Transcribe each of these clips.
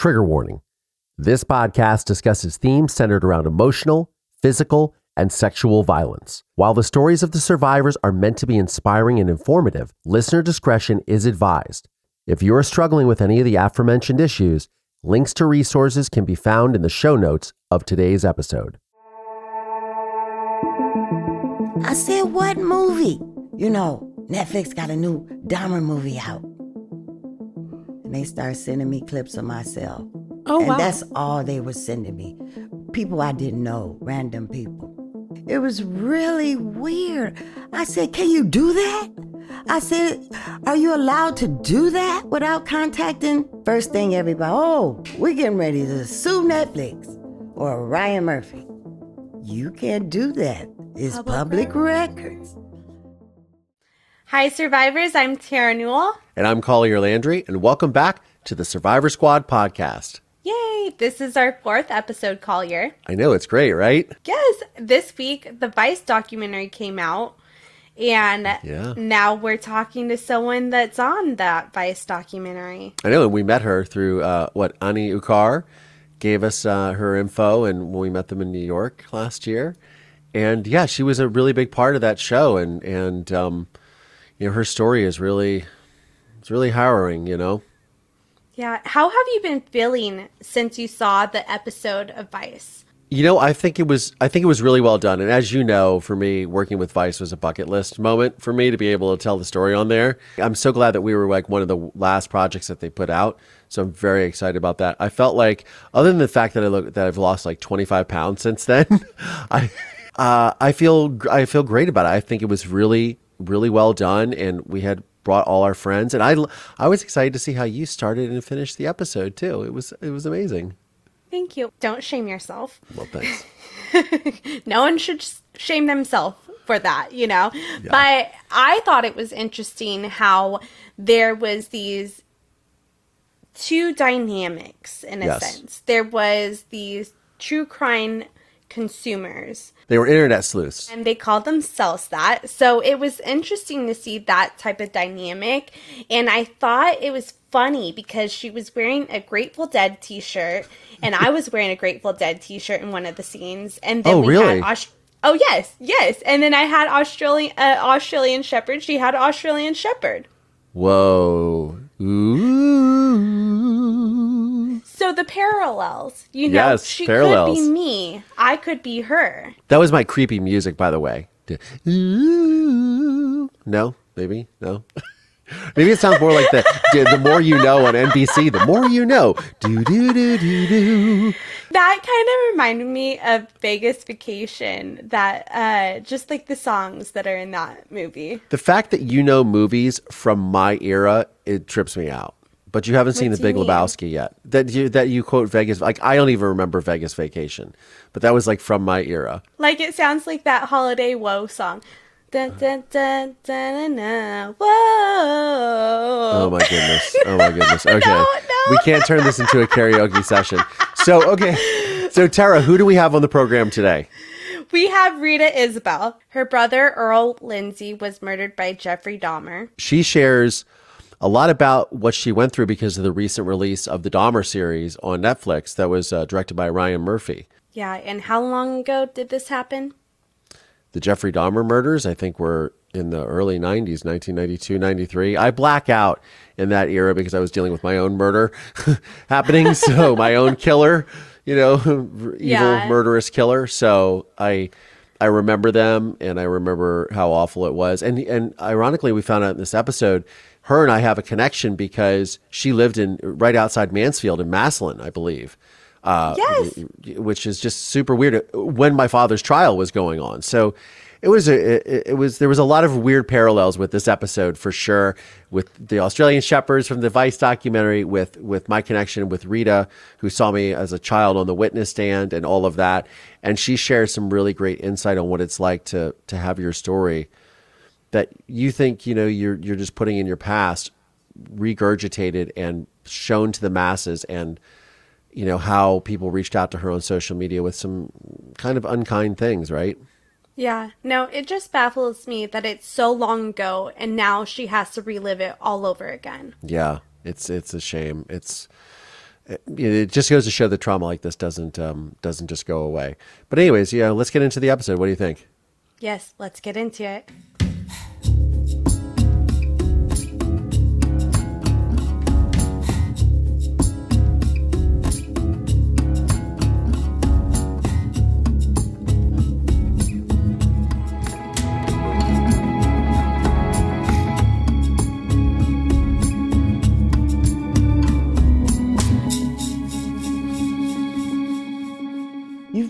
Trigger warning. This podcast discusses themes centered around emotional, physical, and sexual violence. While the stories of the survivors are meant to be inspiring and informative, listener discretion is advised. If you are struggling with any of the aforementioned issues, links to resources can be found in the show notes of today's episode. I said, what movie? You know, Netflix got a new Dahmer movie out. And they started sending me clips of myself. Oh, and wow. that's all they were sending me. People I didn't know, random people. It was really weird. I said, Can you do that? I said, Are you allowed to do that without contacting? First thing, everybody, oh, we're getting ready to sue Netflix or Ryan Murphy. You can't do that. It's Public public records. Hi, survivors. I'm Terra Newell. And I'm Collier Landry, and welcome back to the Survivor Squad podcast. Yay! This is our fourth episode, Collier. I know it's great, right? Yes, this week the Vice documentary came out, and Yeah. now we're talking to someone that's on that Vice documentary. I know, and we met her through uh, what Ani Ukar gave us uh, her info, and when we met them in New York last year, and yeah, she was a really big part of that show, and and um, you know her story is really it's really harrowing, you know. Yeah, how have you been feeling since you saw the episode of Vice? You know, I think it was I think it was really well done. And as you know, for me, working with Vice was a bucket list moment for me to be able to tell the story on there. I'm so glad that we were like one of the last projects that they put out. So I'm very excited about that. I felt like other than the fact that I look that I've lost like 25 pounds since then, I uh, I feel I feel great about it. I think it was really really well done and we had brought all our friends and I I was excited to see how you started and finished the episode too. It was it was amazing. Thank you. Don't shame yourself. Well, thanks. no one should shame themselves for that, you know. But I thought it was interesting how there was these two dynamics in a Yes. sense. There was these true crime consumers They were internet sleuths. and they called themselves that. So it was interesting to see that type of dynamic. And I thought it was funny because she was wearing a Grateful Dead t shirt and I was wearing a Grateful Dead t shirt in one of the scenes. And then Oh, we really? had Oh yes, yes. And then I had Australian uh, Australian Shepherd. She had Australian Shepherd. Whoa. Ooh. So the parallels, you know, Yes, she parallels. could be me. I could be her. That was my creepy music, by the way. No, maybe no. maybe it sounds more like the the more you know on NBC. The more you know. Do do do do do. That kind of reminded me of Vegas Vacation. That uh, just like the songs that are in that movie. The fact that you know movies from my era, it trips me out. But you haven't seen The Big mean? Lebowski yet. That you that you quote Vegas. Like I don't even remember Vegas Vacation, but that was like from my era. Like it sounds like that holiday woe song. Dun, dun, dun, dun, dun, whoa. Oh my goodness. Oh my goodness. Okay. no. We can't turn this into a karaoke session. So, okay. So, Terra, who do we have on the program today? We have Rita Isbell. Her brother Earl Lindsey was murdered by Jeffrey Dahmer. She shares a lot about what she went through because of the recent release of the Dahmer series on Netflix that was uh, directed by Ryan Murphy. Yeah, and how long ago did this happen? The Jeffrey Dahmer murders, I think, were in the early 90s, 1992, 93. I black out in that era because I was dealing with my own murder happening. So, my own killer, you know, evil, Yeah. murderous killer. So, I. I remember them and I remember how awful it was. And and ironically we found out in this episode her and I have a connection because she lived in right outside Mansfield in Massillon, I believe. Uh, Yes. which is just super weird when my father's trial was going on. So it was a it, it was there was a lot of weird parallels with this episode for sure with the Australian shepherds from the Vice documentary with with my connection with Rita who saw me as a child on the witness stand and all of that and she shares some really great insight on what it's like to to have your story that you think you know you're you're just putting in your past regurgitated and shown to the masses and you know how people reached out to her on social media with some kind of unkind things right Yeah, no, it just baffles me that it's so long ago and now she has to relive it all over again. yeah it's it's a shame it's it, it just goes to show that trauma like this doesn't um, doesn't just go away. But anyways, yeah, let's get into the episode. What do you think? Yes, let's get into it.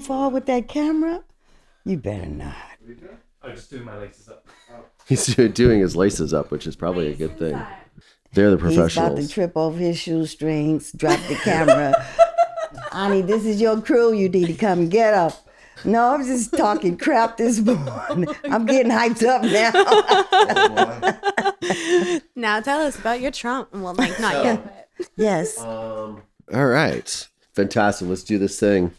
Fall with that camera? You better not. I'm just doing my laces up. He's doing his laces up, which is probably a good thing. They're the professionals. He's about to trip over his shoestrings, drop the camera. Honey, this is your crew. You need to come get up. No, I'm just talking crap this morning. I'm getting hyped up now. Oh, now tell us about your Trump. Well, like not yet. but- yes. Um, all right, fantastic. Let's do this thing.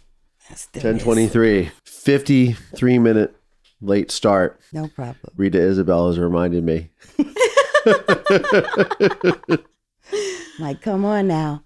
Let's do Ten this. twenty three. 53 minute late start. No problem. Rita Isbell has reminded me. Like, come on now.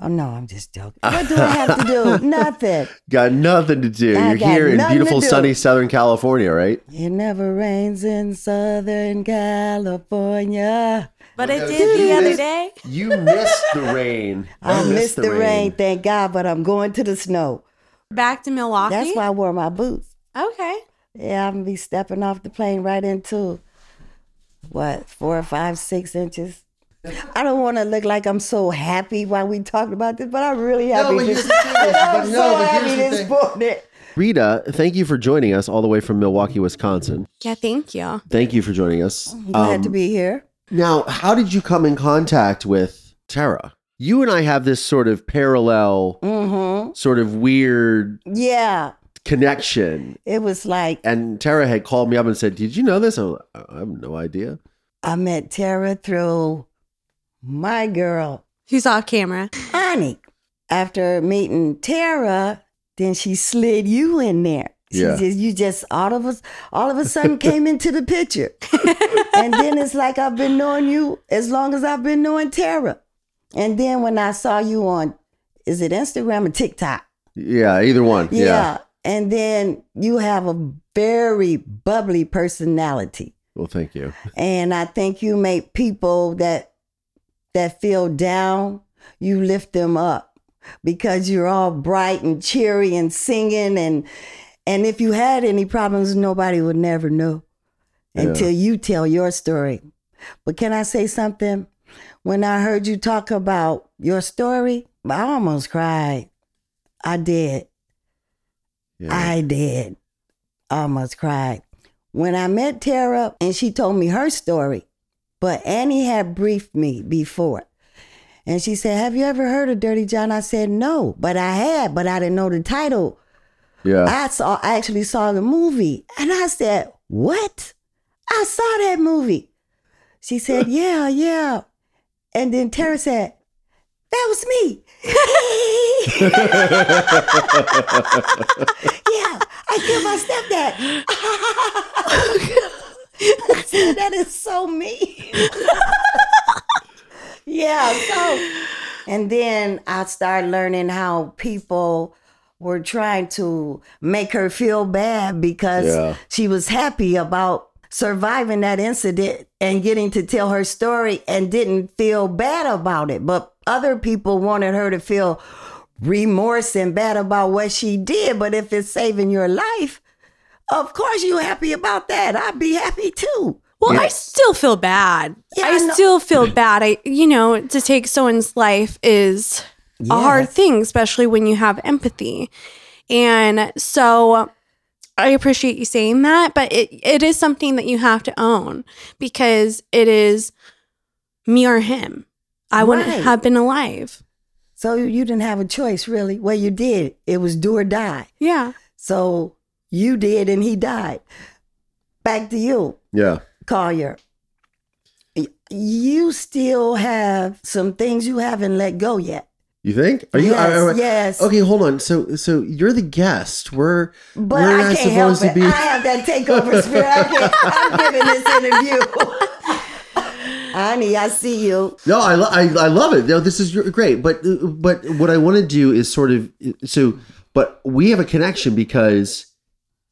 Oh no, I'm just joking. What do I have to do? Nothing. Got nothing to do. I You're here in beautiful sunny Southern California, right? It never rains in Southern California. But I did the other day. You missed the rain. I You missed the rain. thank God, but I'm going to the snow. Back to Milwaukee. That's why I wore my boots. Okay. Yeah, I'm gonna be stepping off the plane right into what four or five, six inches. I don't want to look like I'm so happy while we talk about this, but I'm really happy. but this, here's the thing, but I'm no, so happy this morning. Rita, thank you for joining us all the way from Milwaukee, Wisconsin. Yeah, thank you. Thank you for joining us. I'm glad Um, to be here. Now, how did you come in contact with Terra? You and I have this sort of parallel, Mm-hmm. sort of weird Yeah, connection. it was like And Terra had called me up and said, Did you know this? I'm like, I have no idea. I met Terra through my girl, Who's off camera? Annie. After meeting Terra, then she slid you in there. She Yeah. just you just all of us all of a sudden came into the picture. and then it's like I've been knowing you as long as I've been knowing Terra. And then when I saw you on is it Instagram or TikTok? Yeah, either one. Yeah. Yeah. And then you have a very bubbly personality. Well, thank you. And I think you make people that that feel down, you lift them up because you're all bright and cheery and singing and and if you had any problems nobody would never know until you tell your story. But can I say something? When I heard you talk about your story, I almost cried. I did. Yeah. I did. Almost cried. When I met Terra and she told me her story, but Annie had briefed me before. And she said, Have you ever heard of Dirty John? I said, No, but I had, but I didn't know the title. yeah. I saw I actually saw the movie. And I said, What? I saw that movie. She said, Yeah, yeah. And then Terra said, That was me. yeah, I killed my stepdad. I said, that is so me. yeah, so and then I started learning how people were trying to make her feel bad because Yeah. she was happy about surviving that incident and getting to tell her story and didn't feel bad about it. But other people wanted her to feel remorse and bad about what she did. But if it's saving your life, of course you're happy about that. I'd be happy too. Well, I still feel bad. Yeah, I I still feel bad. I, you know, to take someone's life is a hard thing, especially when you have empathy. And so I appreciate you saying that, but it, it is something that you have to own because it is me or him. I wouldn't Right. have been alive. So you didn't have a choice, really. Well, you did. It was do or die. Yeah. So you did, and he died. Back to you, yeah. Collier. Y- You still have some things you haven't let go yet. You think? Are you? yes, are- are- yes. Okay, hold on. So, so you're the guest. We're But we're I not supposed to be. I have that takeover spirit. I I'm giving this interview. Honey, I see you. No, I, lo- I, I love it. No, this is great. But but what I want to do is sort of so. But we have a connection because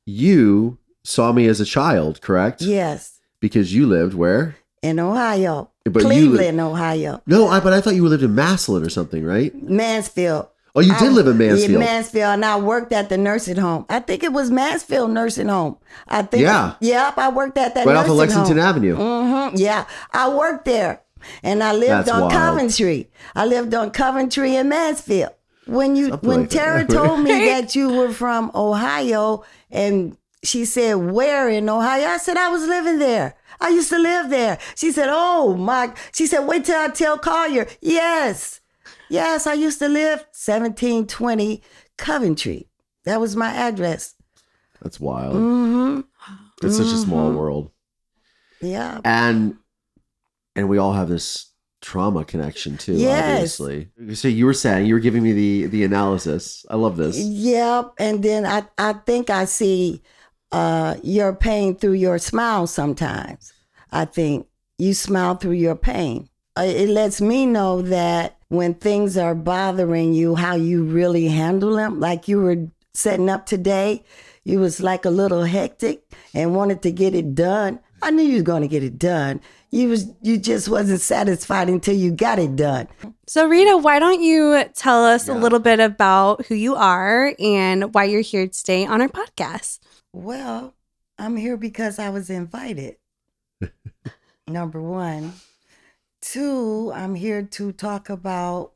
you saw me as a child, correct? Yes, Because you lived where? In Ohio, But Cleveland, Ohio, No, I, but I thought you lived in Massillon or something, right? Mansfield. Oh, you did I- live in Mansfield. Yeah, Mansfield, and I worked at the nursing home. I think it was Mansfield Nursing Home. I think. Yeah. Yep, I worked at that right off of Lexington home. Avenue. hmm Yeah, I worked there, and I lived That's on wild. Coventry. I lived on Coventry and Mansfield. When you Something when like that. Terra told me that you were from Ohio, and she said where in Ohio, I said I was living there. I used to live there. She said, "Oh my," she said, "Wait till I tell Collier." Yes, yes, I used to live seventeen twenty Coventry. That was my address. That's wild. hmm It's such a small Mm-hmm. world, Yeah. and and we all have this trauma connection too. Yes. Obviously. So you were saying you were giving me the the analysis. I love this. Yep. And then I, I think I see uh, your pain through your smile sometimes. I think you smile through your pain. Uh, It lets me know that when things are bothering you, how you really handle them. Like you were setting up today, you was like a little hectic and wanted to get it done. I knew you was going to get it done. You was you just wasn't satisfied until you got it done. So, Rita, why don't you tell us a little bit about who you are and why you're here today on our podcast? Well, I'm here because I was invited. Number one. Two, I'm here to talk about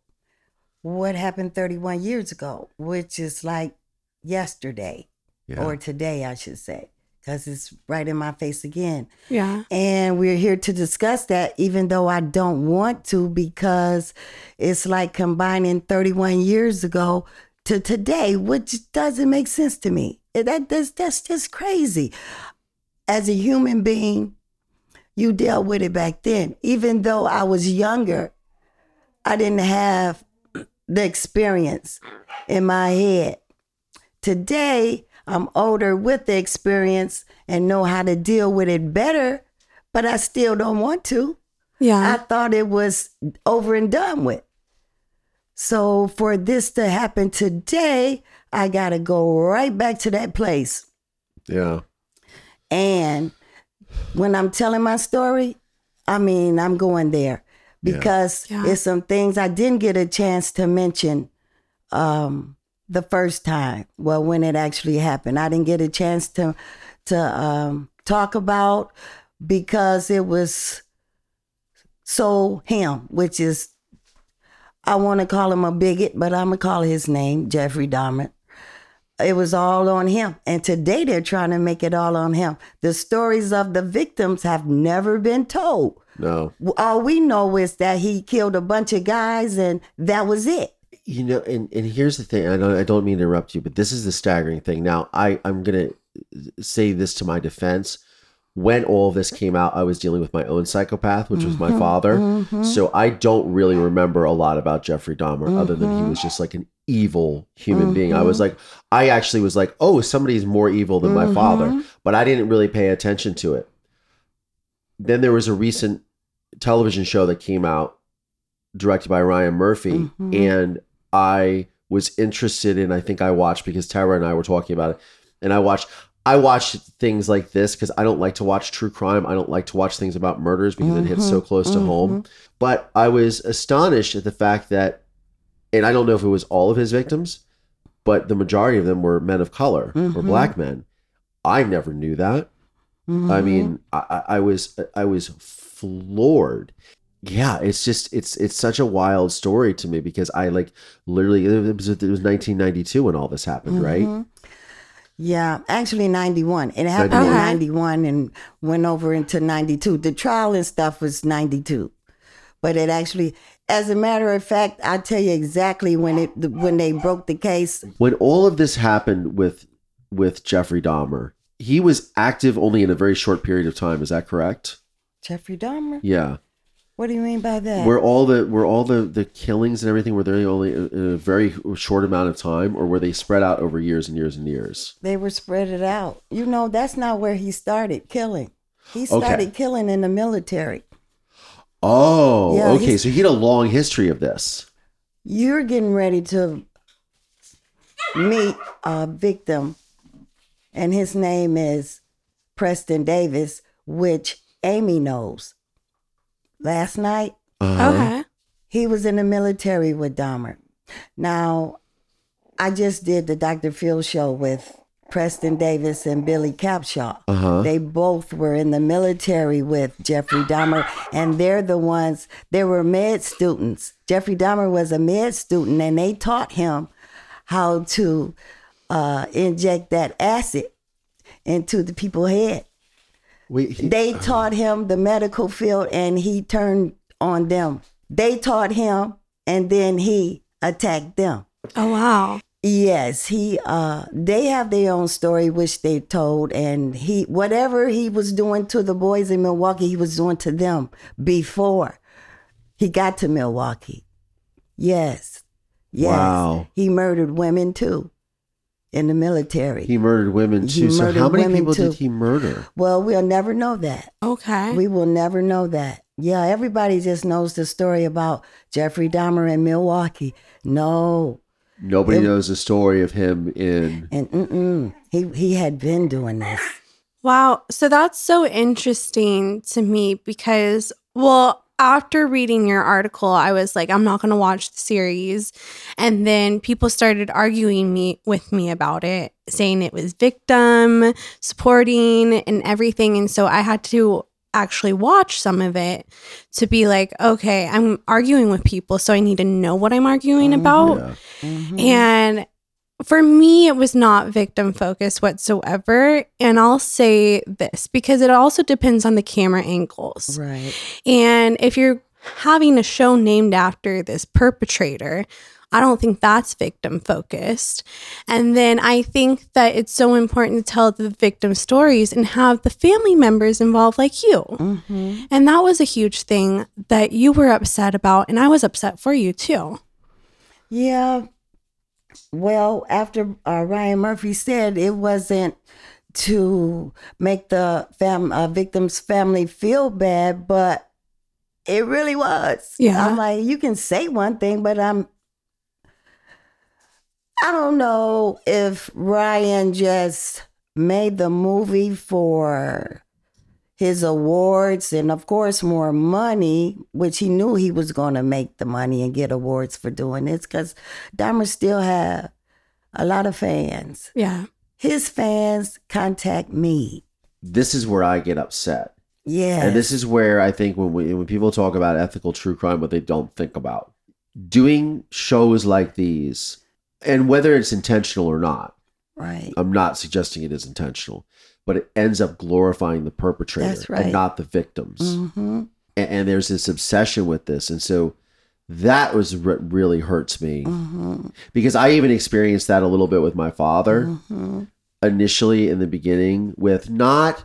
what happened 31 years ago, which is like yesterday Yeah. or today, I should say, because it's right in my face again. Yeah. And we're here to discuss that, even though I don't want to, because it's like combining 31 years ago to today, which doesn't make sense to me. That, that's, that's just crazy. As a human being, you dealt with it back then. Even though I was younger, I didn't have the experience in my head. Today, I'm older with the experience and know how to deal with it better, but I still don't want to. Yeah. I thought it was over and done with. So for this to happen today, I got to go right back to that place. Yeah. And when I'm telling my story, I mean, I'm going there because Yeah. it's some things I didn't get a chance to mention um, the first time. Well, when it actually happened, I didn't get a chance to to um, talk about because it was so him, which is I want to call him a bigot, but I'm gonna call his name Jeffrey Dahmer it was all on him. And today they're trying to make it all on him. The stories of the victims have never been told. No. All we know is that he killed a bunch of guys and that was it. You know, and, and here's the thing. I don't, I don't mean to interrupt you, but this is the staggering thing. Now, I, I'm going to say this to my defense. When all of this came out, I was dealing with my own psychopath, which was my mm-hmm. father. Mm-hmm. So I don't really remember a lot about Jeffrey Dahmer other than he was mm-hmm. just like an evil human being. I was like, I actually was like, oh, somebody's more evil than my father, but I didn't really pay attention to it. Then there was a recent television show that came out directed by Ryan Murphy, and I was interested in. I think I watched because Terra and I were talking about it, and I watched. I watch things like this because I don't like to watch true crime. I don't like to watch things about murders because it hits so close to home. But I was astonished at the fact that, and I don't know if it was all of his victims, but the majority of them were men of color or Mhm. black men. I never knew that. I Mhm. mean, I, I was I was floored. Yeah, it's just it's it's such a wild story to me because I like literally it was, it was 1992 when all this happened, right? Yeah, actually 91. It happened in 91 and went over into 92. The trial and stuff was 92. But it actually as a matter of fact, I'll tell you exactly when it when they broke the case. When all of this happened with with Jeffrey Dahmer, he was active only in a very short period of time. Is that correct? Jeffrey Dahmer? Yeah. What do you mean by that? Were all the were all the the killings and everything were they only in a very short amount of time, or were they spread out over years and years and years? they were spread it out. You know, that's not where he started killing. He Okay. started killing in the military. Oh, Yeah, okay. So he had a long history of this. You're getting ready to meet a victim, and his name is Preston Davis, which Amy knows. Last night, Uh-huh. Okay. he was in the military with Dahmer. Now, I just did the Dr. Phil show with Preston Davis and Billy Capshaw. Uh-huh. They both were in the military with Jeffrey Dahmer, and they're the ones, they were med students. Jeffrey Dahmer was a med student, and they taught him how to uh, inject that acid into the people's head. Wait, he- They taught him the medical field and he turned on them. They taught him and then he attacked them. Oh wow. Yes, he uh they have their own story which they told and he whatever he was doing to the boys in Milwaukee, he was doing to them before he got to Milwaukee. Yes. Yes. Wow. He murdered women too in the military. he murdered women He too. So how many people too. did he murder? well, we'll never know that. Okay. We will never know that. Yeah, everybody just knows the story about Jeffrey Dahmer in Milwaukee. No, Nobody It- knows the story of him in. and mm-mm, he he had been doing this. Wow. So that's so interesting to me because, well, after reading your article, I was like, I'm not going to watch the series. And then people started arguing me with me about it, saying it was victim supporting and everything. And so I had to actually watch some of it to be like, okay, I'm arguing with people, so I need to know what I'm arguing about. Yeah. Mhm. And for me, it was not victim focused whatsoever. And I'll say this because it also depends on the camera angles. Right. And if you're having a show named after this perpetrator, I don't think that's victim focused. And then I think that it's so important to tell the victim stories and have the family members involved, like you. hmm And that was a huge thing that you were upset about. And I was upset for you too. Yeah. Well, after uh, Ryan Murphy said it wasn't to make the fam- uh, victim's family feel bad, but it really was. Yeah. I'm like, you can say one thing, but I'm. I don't know if Ryan just made the movie for his awards and of course more money which he knew he was going to make the money and get awards for doing this because dahmer still have a lot of fans. Yeah. his fans contact me. This is where I get upset. yeah And this is where I think when we, when people talk about ethical true crime, what they don't think about. Doing shows like these, and whether it's intentional or not, right. I'm not suggesting it is intentional, but it ends up glorifying the perpetrator right. and not the victims. hmm And, and there's this obsession with this, and so that was what really hurts me hmm because I even experienced that a little bit with my father hmm initially in the beginning with not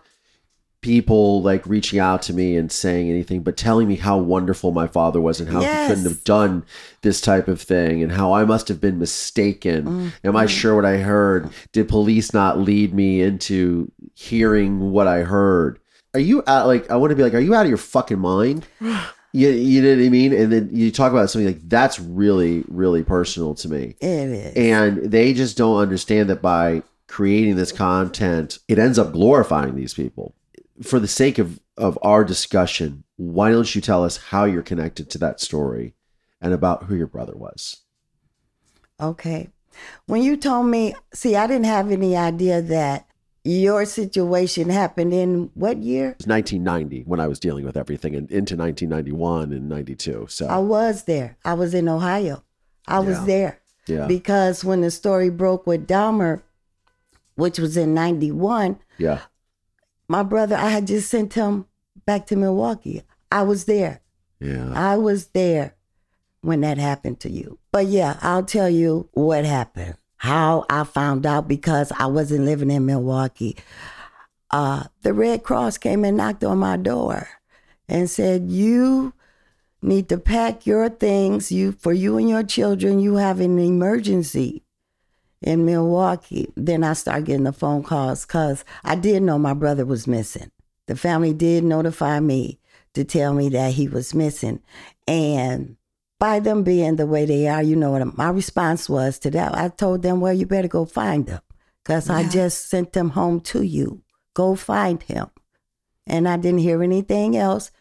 people like reaching out to me and saying anything but telling me how wonderful my father was and how he couldn't have done this type of thing and how I must have been mistaken. Am I mm-hmm. sure what I heard? Did police not lead me into hearing what I heard? Are you out like I want to be like are you out of your fucking mind? You, you know what I mean? And then you talk about something like that's really really personal to me it is and they just don't understand that by creating this content it ends up glorifying these people for the sake of of our discussion why don't you tell us how you're connected to that story and about who your brother was? Okay. When you told me see i didn't have any idea that your situation happened in what year? It was 1990 when i was dealing with everything and into 1991 and 92 so. I was there. I was in Ohio. I was Yeah. there. Yeah. Because when the story broke with Dahmer, which was in 91, yeah my brother, I had just sent him back to Milwaukee. I was there. yeah I was there when that happened to you. But yeah, I'll tell you what happened. How I found out because I wasn't living in Milwaukee. Uh, the Red Cross came and knocked on my door and said, "You need to pack your things. You for you and your children. You have an emergency." In Milwaukee, then I started getting the phone calls because I did know my brother was missing. The family did notify me to tell me that he was missing. And by them being the way they are, you know what my response was to that? I told them, well, you better go find him because I just sent them home to you. Go find him. And I didn't hear anything else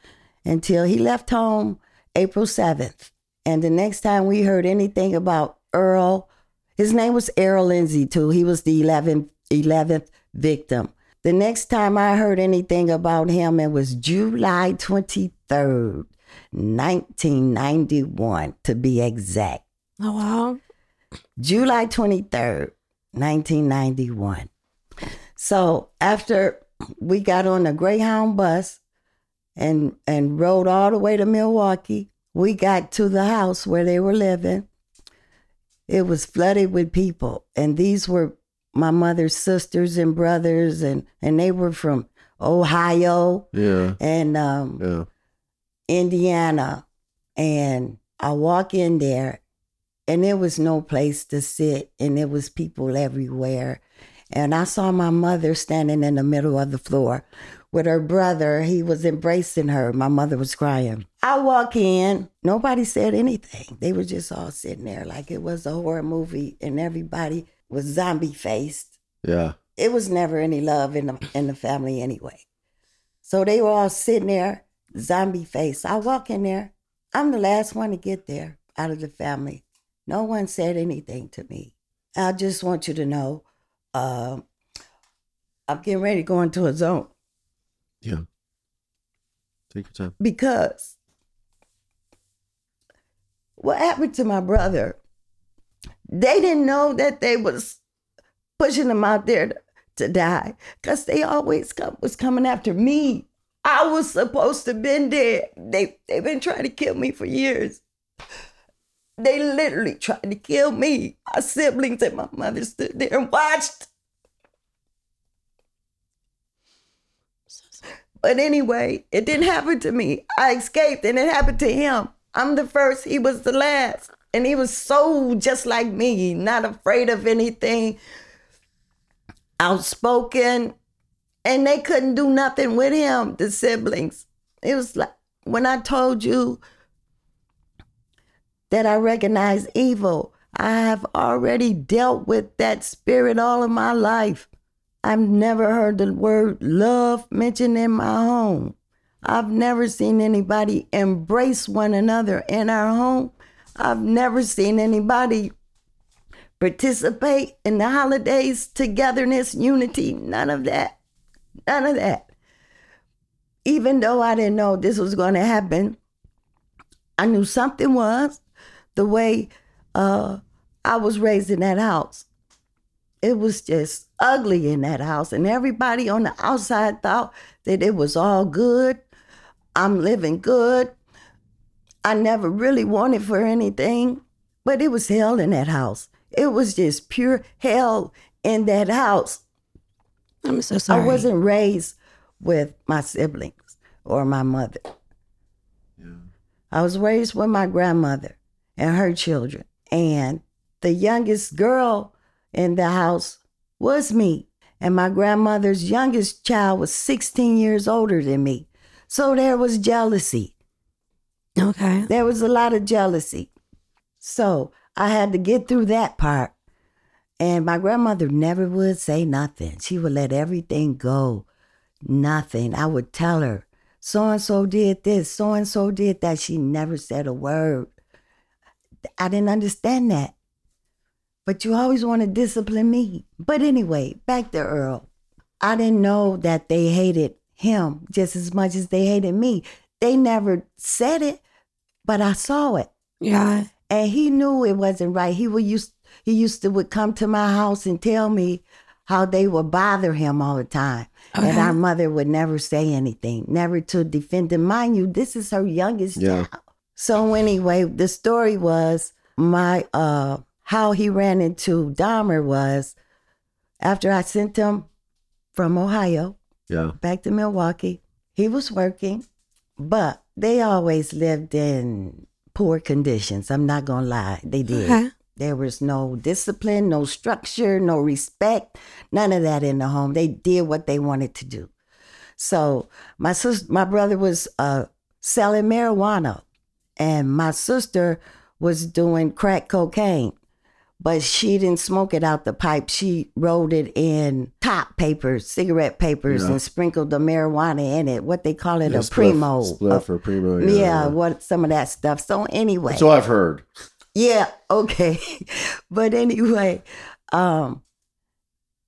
until he left home April 7th. And the next time we heard anything about Earl, his name was Errol Lindsey, too. He was the 11th, 11th victim. The next time I heard anything about him, it was July 23rd, 1991, to be exact. Oh wow. July 23rd, 1991. So after we got on the Greyhound bus and and rode all the way to Milwaukee, we got to the house where they were living. It was flooded with people, and these were my mother's sisters and brothers, and and they were from Ohio Yeah. and um, Yeah. Indiana, and I walk in there, and there was no place to sit, and there was people everywhere, and I saw my mother standing in the middle of the floor with her brother. He was embracing her. My mother was crying. I walk in, nobody said anything. They were just all sitting there like it was a horror movie, and everybody was zombie faced Yeah. it was never any love in the in the family anyway. So they were all sitting there, zombie face. I walk in there. I'm the last one to get there out of the family. No one said anything to me. I just want you to know, uh, I'm getting ready to go into a zone Yeah. Take your time. because what happened to my brother? They didn't know that they was pushing him out there to, to die because they always come, was coming after me. I was supposed to been dead. They they've been trying to kill me for years. They literally tried to kill me. My siblings and my mother stood there and watched. But anyway, it didn't happen to me. I escaped and it happened to him. I'm the first, he was the last. And he was so just like me, not afraid of anything, outspoken. And they couldn't do nothing with him, the siblings. It was like when I told you that I recognize evil, I have already dealt with that spirit all of my life. I've never heard the word love mentioned in my home. I've never seen anybody embrace one another in our home. I've never seen anybody participate in the holidays, togetherness, unity, none of that. None of that. Even though I didn't know this was going to happen, I knew something was the way uh, I was raised in that house it was just ugly in that house. And everybody on the outside thought that it was all good. I'm living good. I never really wanted for anything, but it was hell in that house. It was just pure hell in that house. I'm so sorry. I wasn't raised with my siblings or my mother. Yeah. I was raised with my grandmother and her children. And the youngest girl in the house was me. And my grandmother's youngest child was 16 years older than me. So there was jealousy. Okay. There was a lot of jealousy. So I had to get through that part. And my grandmother never would say nothing. She would let everything go. Nothing. I would tell her, so and so did this, so and so did that. She never said a word. I didn't understand that. But you always want to discipline me. But anyway, back to Earl. I didn't know that they hated him just as much as they hated me. They never said it, but I saw it Yeah. and he knew it wasn't right. He would used he used to would come to my house and tell me how they would bother him all the time, and our mother would never say anything, never to defend him. Mind you, this is her youngest Yeah. child. So anyway, the story was my uh how he ran into Dahmer was after I sent him from Ohio Yeah. back to Milwaukee. He was working, but they always lived in poor conditions. I'm not going to lie. They did. Okay. There was no discipline, no structure, no respect, none of that in the home. They did what they wanted to do. So my sis, my brother was uh, selling marijuana. And my sister was doing crack cocaine, but she didn't smoke it out the pipe. She rolled it in top papers, cigarette papers, Yeah. and sprinkled the marijuana in it. What they call it, Yeah, a spliff- primo. spliff or primo, Yeah, yeah. what some of that stuff. So anyway, So I've heard. yeah, okay. but anyway, um,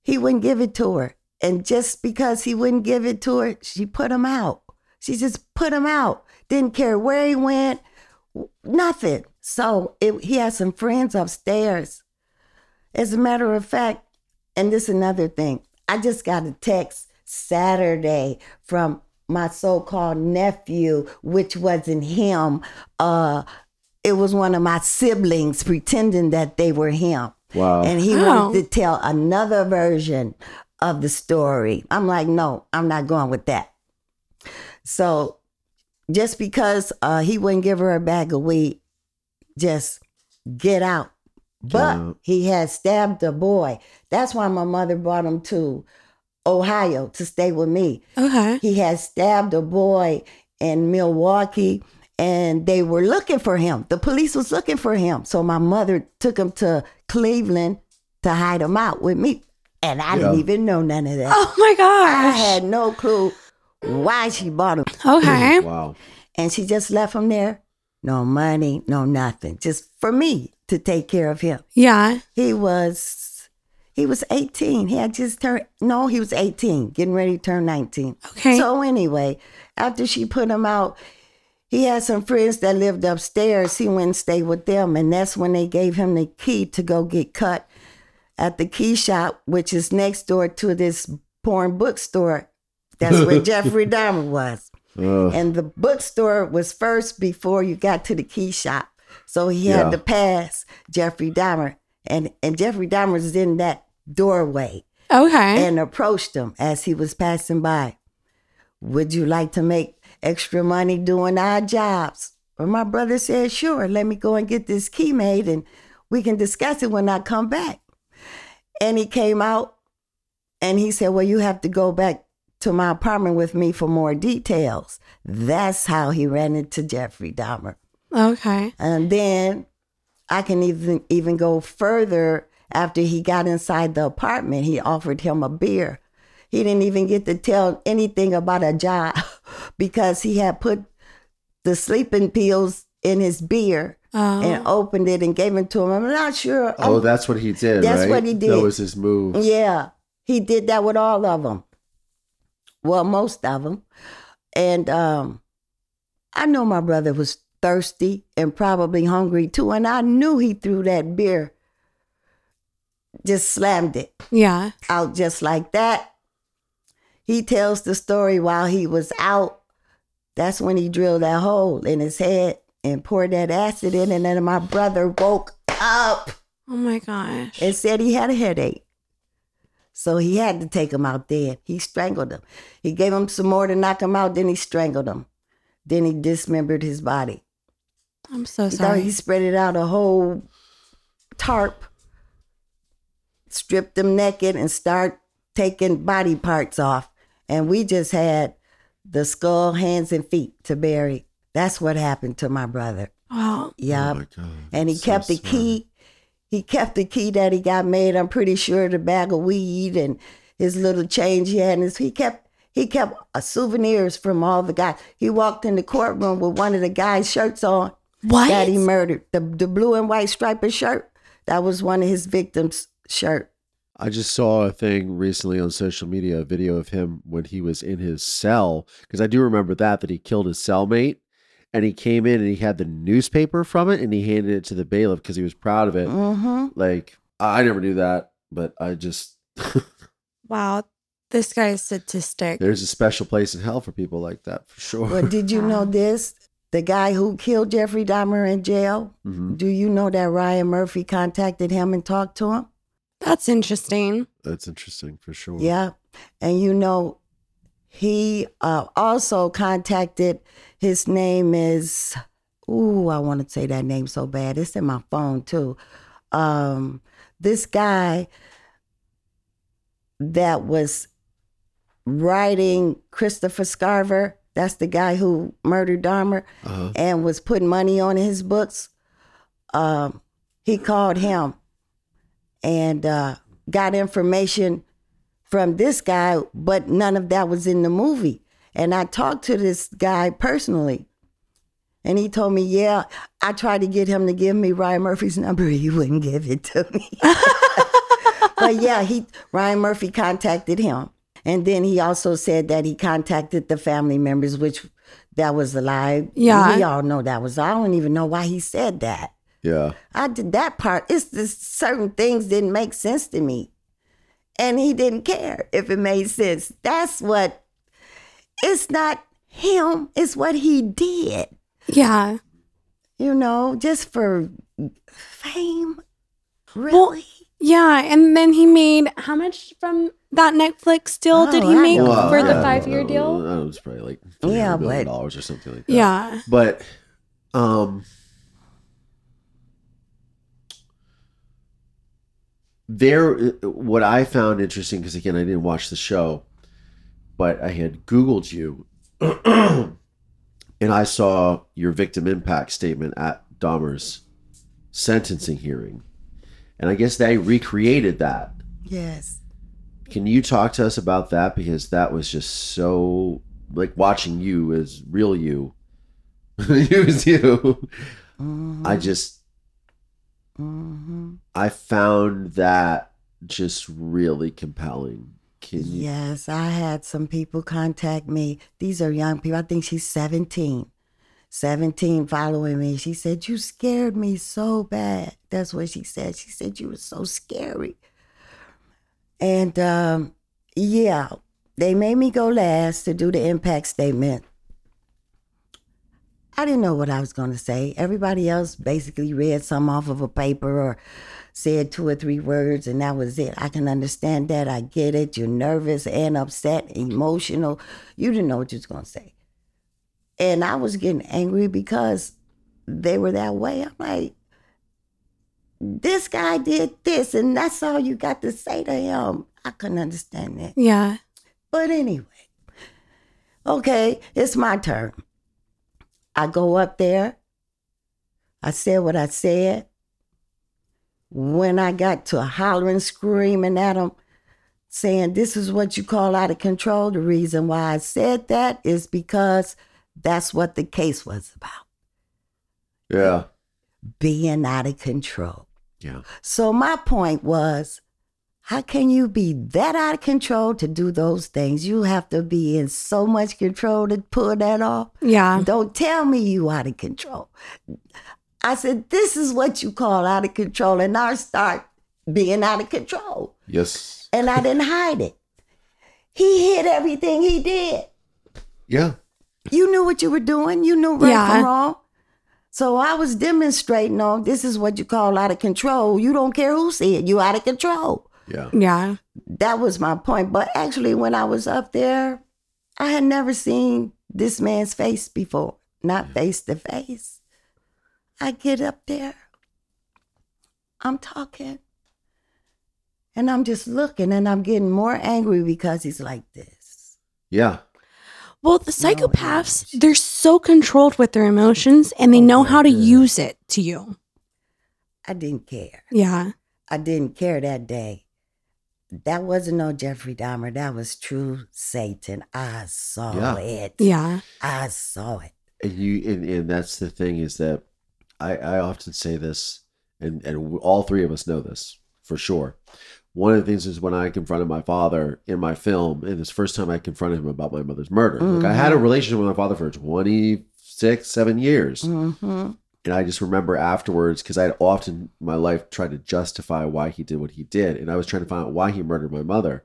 he wouldn't give it to her. And just because he wouldn't give it to her, she put him out. She just put him out. Didn't care where he went, nothing. So it, he had some friends upstairs. As a matter of fact, and this is another thing, I just got a text Saturday from my so-called nephew, which wasn't him. Uh, it was one of my siblings pretending that they were him. Wow. And he Wow. wanted to tell another version of the story. I'm like, no, I'm not going with that. So just because uh, he wouldn't give her a bag of weed, just get out. But out. he had stabbed a boy. That's why my mother brought him to Ohio to stay with me. Okay. He had stabbed a boy in Milwaukee and they were looking for him. The police was looking for him. So my mother took him to Cleveland to hide him out with me. And I didn't even know none of that. Oh my gosh. I had no clue why she bought him. Okay. Wow. And she just left him there. No money, no nothing. Just for me to take care of him. Yeah. He was he was 18. He had just turned no, he was 18, getting ready to turn 19. Okay. So anyway, after she put him out, he had some friends that lived upstairs. He went and stayed with them, and that's when they gave him the key to go get cut at the key shop, which is next door to this porn bookstore. That's where Jeffrey Dahmer was. Ugh. And the bookstore was first before you got to the key shop. So he Yeah. had to pass Jeffrey Dahmer. And, and Jeffrey Dahmer was in that doorway Okay. and approached him as he was passing by. Would you like to make extra money doing odd jobs? Well, my brother said, sure, let me go and get this key made and we can discuss it when I come back. And he came out and he said, well, you have to go back to my apartment with me for more details. That's how he ran into Jeffrey Dahmer. okay. And then I can even even go further. After he got inside the apartment, he offered him a beer. He didn't even get to tell anything about a job because he had put the sleeping pills in his beer Oh. and opened it and gave it to him. I'm not sure. Oh, I'm- that's what he did. That's right? what he did. That was his move. yeah, he did that with all of them. Well, most of them. And um, I know my brother was thirsty and probably hungry too. And I knew he threw that beer, just slammed it yeah. out just like that. He tells the story while he was out. That's when he drilled that hole in his head and poured that acid in. And then my brother woke up Oh my gosh. and said he had a headache. So he had to take him out then. He strangled him. He gave him some more to knock him out, then he strangled him. Then he dismembered his body. I'm so He thought he spread it out a whole tarp, stripped him naked, and start taking body parts off. And we just had the skull, hands, and feet to bury. That's what happened to my brother. Wow. Yep. Oh my and he So kept the sorry. key. He kept the key that he got made. I'm pretty sure the bag of weed and his little change he had. in his, he kept he kept uh, souvenirs from all the guys. He walked in the courtroom with one of the guys' shirts on What? that he murdered. The the blue and white striped shirt. That was one of his victims' shirt. I just saw a thing recently on social media, a video of him when he was in his cell, because I do remember that that he killed his cellmate, and he came in and he had the newspaper from it, and he handed it to the bailiff because he was proud of it. Mm-hmm. Like I I never knew that, but I just wow. This guy is sadistic. there's a special place in hell for people like that for sure. Well, did you know this? The guy who killed Jeffrey Dahmer in jail. Mhm. Do you know that Ryan Murphy contacted him and talked to him? That's interesting. That's interesting for sure. Yeah. And you know, he uh, also contacted, his name is, ooh, I want to say that name so bad. It's in my phone too. Um, this guy that was writing Christopher Scarver, That's the guy who murdered Dahmer Uh-huh. and was putting money on his books. Um, he called him and uh, got information from this guy, but none of that was in the movie. And I talked to this guy personally. And he told me, yeah, I tried to get him to give me Ryan Murphy's number. He wouldn't give it to me. but yeah, he Ryan Murphy contacted him. And then he also said that he contacted the family members, which that was a lie. Yeah. We all know that was. I don't even know why he said that. Yeah. I did that part. It's just certain things didn't make sense to me. And he didn't care if it made sense. That's what it's not him, it's what he did. Yeah. You know, just for fame. Really? Yeah. And then he made how much from that Netflix deal did Oh, he make know. for I the five year deal? That was probably like Yeah, $300 million but- dollars or something like that. Yeah. But um there what I found interesting because again I didn't watch the show, but I had googled you and I saw your victim impact statement at Dahmer's sentencing hearing. And I guess they recreated that. Yes. Can you talk to us about that because that was just so like watching you as real you. you as you. Mhm. I just Mhm. I found that just really compelling. Yes, I had some people contact me. These are young people. I think she's 17. 17 following me. She said, You scared me so bad. That's what she said. She said, You were so scary. And um, yeah, they made me go last to do the impact statement. I didn't know what I was going to say. Everybody else basically read some off of a paper or said two or three words, and that was it. I can understand that. I get it. You're nervous and upset, emotional. You didn't know what you was going to say. And I was getting angry because they were that way. I'm like, this guy did this, and that's all you got to say to him. I couldn't understand that. Yeah. But anyway, okay, it's my turn. I go up there. I said what I said. When I got to hollering, screaming at him, saying, This is what you call out of control, the reason why I said that is because that's what the case was about Yeah. being out of control. Yeah. So my point was, how can you be that out of control to do those things? You have to be in so much control to pull that off. Yeah. Don't tell me you out of control. I said, this is what you call out of control. And I start being out of control. Yes. And I didn't hide it. He hid everything he did. Yeah. You knew what you were doing. You knew right Yeah. from wrong. So I was demonstrating on this is what you call out of control. You don't care who said you out of control. Yeah. Yeah. That was my point. But actually, when I was up there, I had never seen this man's face before, not face to face. I get up there, I'm talking, and I'm just looking, and I'm getting more angry because he's like this. Yeah. Well, the oh, psychopaths, yeah. they're so controlled with their emotions and they Oh know how to God. use it to you. I didn't care. Yeah. I didn't care that day. That wasn't no Jeffrey Dahmer. That was true Satan. I saw Yeah. it. Yeah. I saw it. and you and, and that's the thing is that I, I often say this and and all three of us know this for sure one of the things is when i confronted my father in my film and this first time i confronted him about my mother's murder like i had a relationship with my father for 26 7 years Mm-hmm. And i just remember afterwards because i had often in my life tried to justify why he did what he did and i was trying to find out why he murdered my mother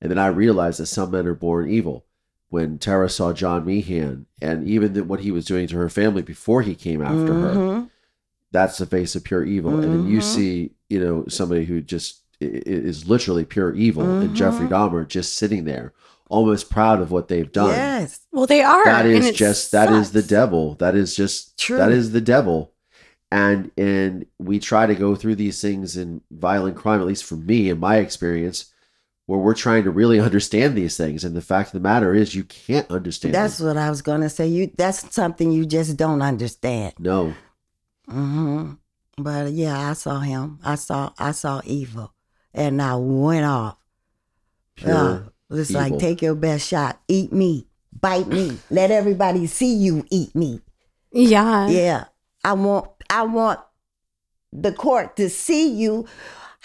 and then i realized that some men are born evil when Terra saw John Meehan and even the, what he was doing to her family before he came after her, Mm-hmm. that's the face of pure evil. And then you Mhm. see, you know, somebody who just is literally pure evil and Jeffrey Mhm. Dahmer just sitting there, almost proud of what they've done. Yes. Well, they are. That is and is it just that is the devil. That is just True. that is the devil. And and we try to go through these things in violent crime, at least for me in my experience, where we're trying to really understand these things. And the fact of the matter is, you can't understand. That's them. what I was gonna say. You that's something you just don't understand. no. Mm-hmm. But yeah, I saw him. I saw I saw evil, and I went off. Pure Yeah, it's evil. like take your best shot. Eat me, bite me. Let everybody see you eat me. Yeah. Yeah, I want I want the court to see you.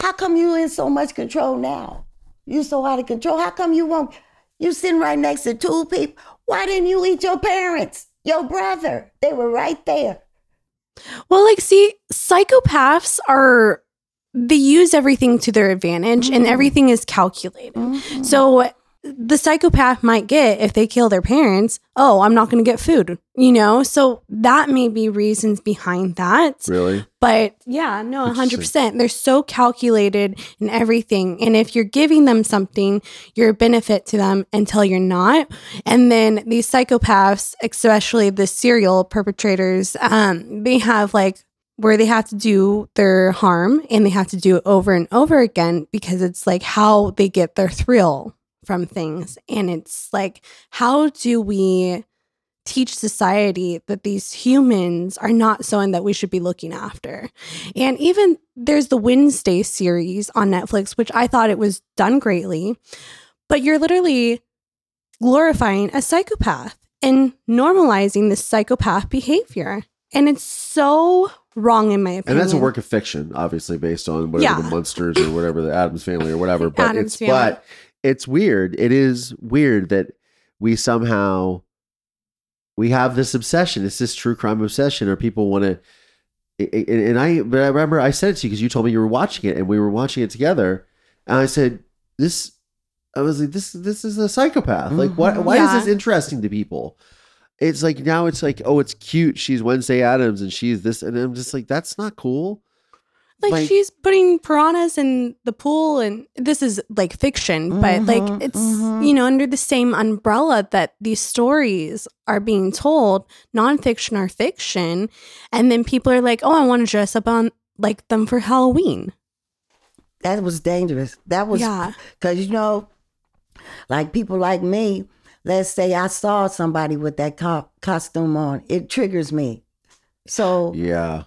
How come you in so much control now? You so out of control. How come you won't? You sitting right next to two people. Why didn't you eat your parents, your brother? They were right there. Well, like, see, psychopaths are, they use everything to their advantage and Mhm. everything is calculated. Mhm. So the psychopath might get, if they kill their parents, oh, I'm not going to get food, you know? So that may be reasons behind that. Really? But yeah, no, Interesting. 100%. They're so calculated in everything. And if you're giving them something, you're a benefit to them until you're not. And then these psychopaths, especially the serial perpetrators, um, they have like where they have to do their harm and they have to do it over and over again because it's like how they get their thrill from things. And it's like, how do we teach society that these humans are not someone that we should be looking after. And even there's the Wednesday series on Netflix, which I thought it was done greatly, but you're literally glorifying a psychopath and normalizing this psychopath behavior. And it's so wrong in my opinion. And that's a work of fiction, obviously based on whatever Yeah. the monsters or whatever the Addams family or whatever. But Addams it's Family. but it's weird. It is weird that we somehow we have this obsession. It's this true crime obsession, or people want to. And I, but I remember I said it to you because you told me you were watching it, and we were watching it together. And I said, "This," I was like, "This, this is a psychopath. Like, what? Mhm. Why Yeah. is this interesting to people?" It's like now it's like, oh, it's cute. She's Wednesday Addams, and she's this, and I'm just like, that's not cool. like, like- she's putting piranhas in the pool and this is like fiction but like it's mhm. you know under the same umbrella that these stories are being told nonfiction or fiction and then people are like oh i want to dress up on like them for halloween That was dangerous. That was Yeah. because you know, like people like me. Let's say I saw somebody with that co- costume on, it triggers me. So Yeah.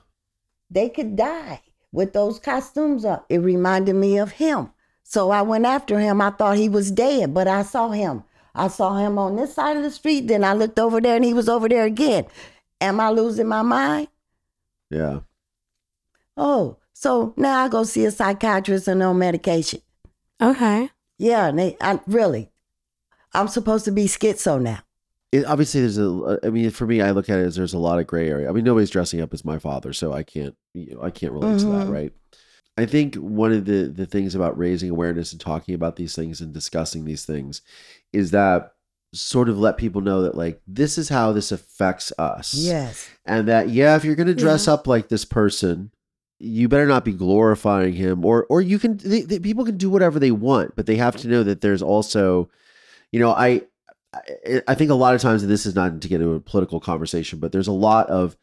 they could die with those costumes up. It reminded me of him. So I went after him. I thought he was dead, but I saw him. I saw him on this side of the street. Then I looked over there and he was over there again. Am I losing my mind? Yeah. Oh, so now I go see a psychiatrist and on medication. okay Yeah, and they, I, really, I'm supposed to be schizo now. It, obviously, there's a. I mean, for me, I look at it as there's a lot of gray area. I mean, nobody's dressing up as my father, so I can't. You know, I can't relate to that, Mhm. right? I think one of the the things about raising awareness and talking about these things and discussing these things is that sort of let people know that like this is how this affects us. Yes. and that yeah if you're going to dress up like this person you better not be glorifying him or or you can they, they- people can do whatever they want but they have to know that there's also you know i I, think a lot of times and this is not to get into a political conversation but there's a lot of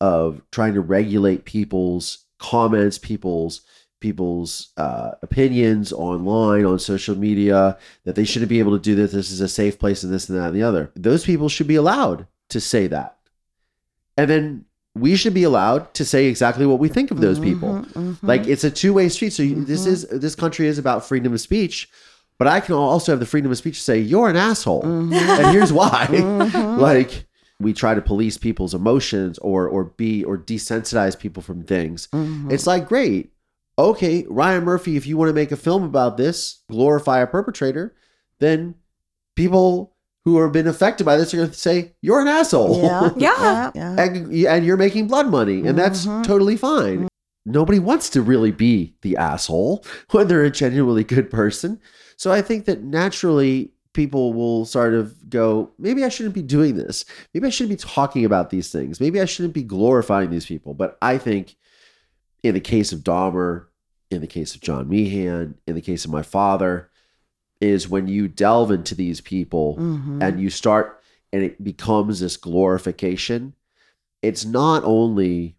of trying to regulate people's comments people's people's uh, opinions online on social media that they shouldn't be able to do this this is a safe place and this and that and the other. Those people should be allowed to say that. And then we should be allowed to say exactly what we think of those people. Mhm, mhm. like it's a two-way street so you, this is this country is about freedom of speech but i can also have the freedom of speech to say you're an asshole Mhm. and here's why Mhm. like we try to police people's emotions or or be or desensitize people from things Mhm. it's like great okay ryan murphy if you want to make a film about this glorify a perpetrator then people who have been affected by this are going to say you're an asshole yeah, Yeah. yeah. and, and you're making blood money and that's Mhm. totally fine nobody wants to really be the asshole when they're a genuinely good person so i think that naturally people will sort of go maybe i shouldn't be doing this. Maybe i shouldn't be talking about these things. Maybe i shouldn't be glorifying these people. But i think in the case of dahmer in the case of john meehan in the case of my father is when you delve into these people Mhm. and you start and it becomes this glorification it's not only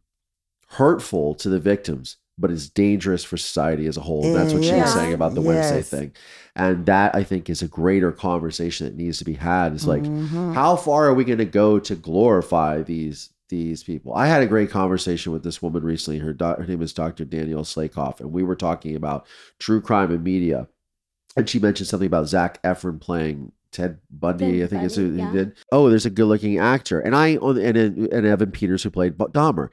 hurtful to the victims but is dangerous for society as a whole. And that's what she was Yeah. saying about the Wednesday thing. And that I think is a greater conversation that needs to be had. Is like, Mhm. how far are we going to go to glorify these these people? I had a great conversation with this woman recently. Her, her name is Dr. Danielle Slakoff, and we were talking about true crime and media. And she mentioned something about Zac Efron playing Ted Bundy. I think it's who Bundy, he did. Oh, there's a good looking actor, and I and and Evan Peters who played Dahmer.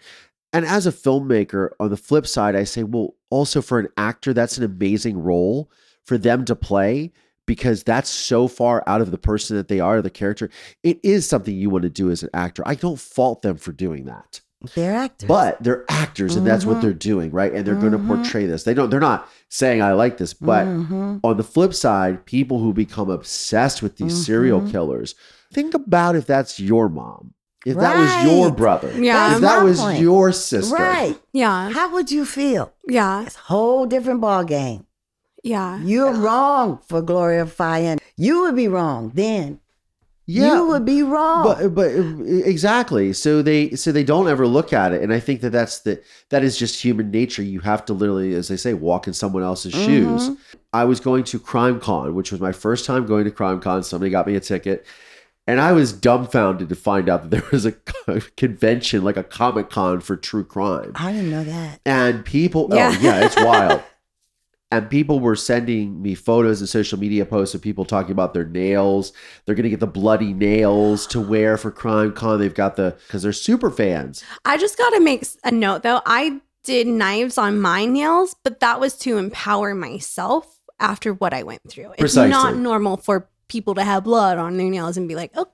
And as a filmmaker, on the flip side, I say, well, also for an actor, that's an amazing role for them to play because that's so far out of the person that they are, the character. It is something you want to do as an actor. I don't fault them for doing that. They're actors. But they're actors and that's what they're doing, right? And they're going to portray this. They don't they're not saying I like this, but Mhm. on the flip side, people who become obsessed with these serial Mhm. killers, think about if that's your mom. If that was your brother. Yeah. If that was point. your sister. right. Yeah. How would you feel? Yeah. It's a whole different ball game. Yeah. You're wrong for glorifying. You would be wrong then. Yeah. You would be wrong. but but exactly so they so they don't ever look at it and i think that that's the that is just human nature you have to literally as they say walk in someone else's shoes Mhm. i was going to crime con which was my first time going to crime con somebody got me a ticket and i was dumbfounded to find out that there was a convention like a comic con for true crime I didn't know that. and people oh, Yeah. oh yeah it's wild and people were sending me photos and social media posts of people talking about their nails they're going to get the bloody nails to wear for crime con they've got the because they're super fans I just got to make a note though. I did knives on my nails, but that was to empower myself after what I went through. It's Precisely. not normal for people to have blood on their nails and be like, oh,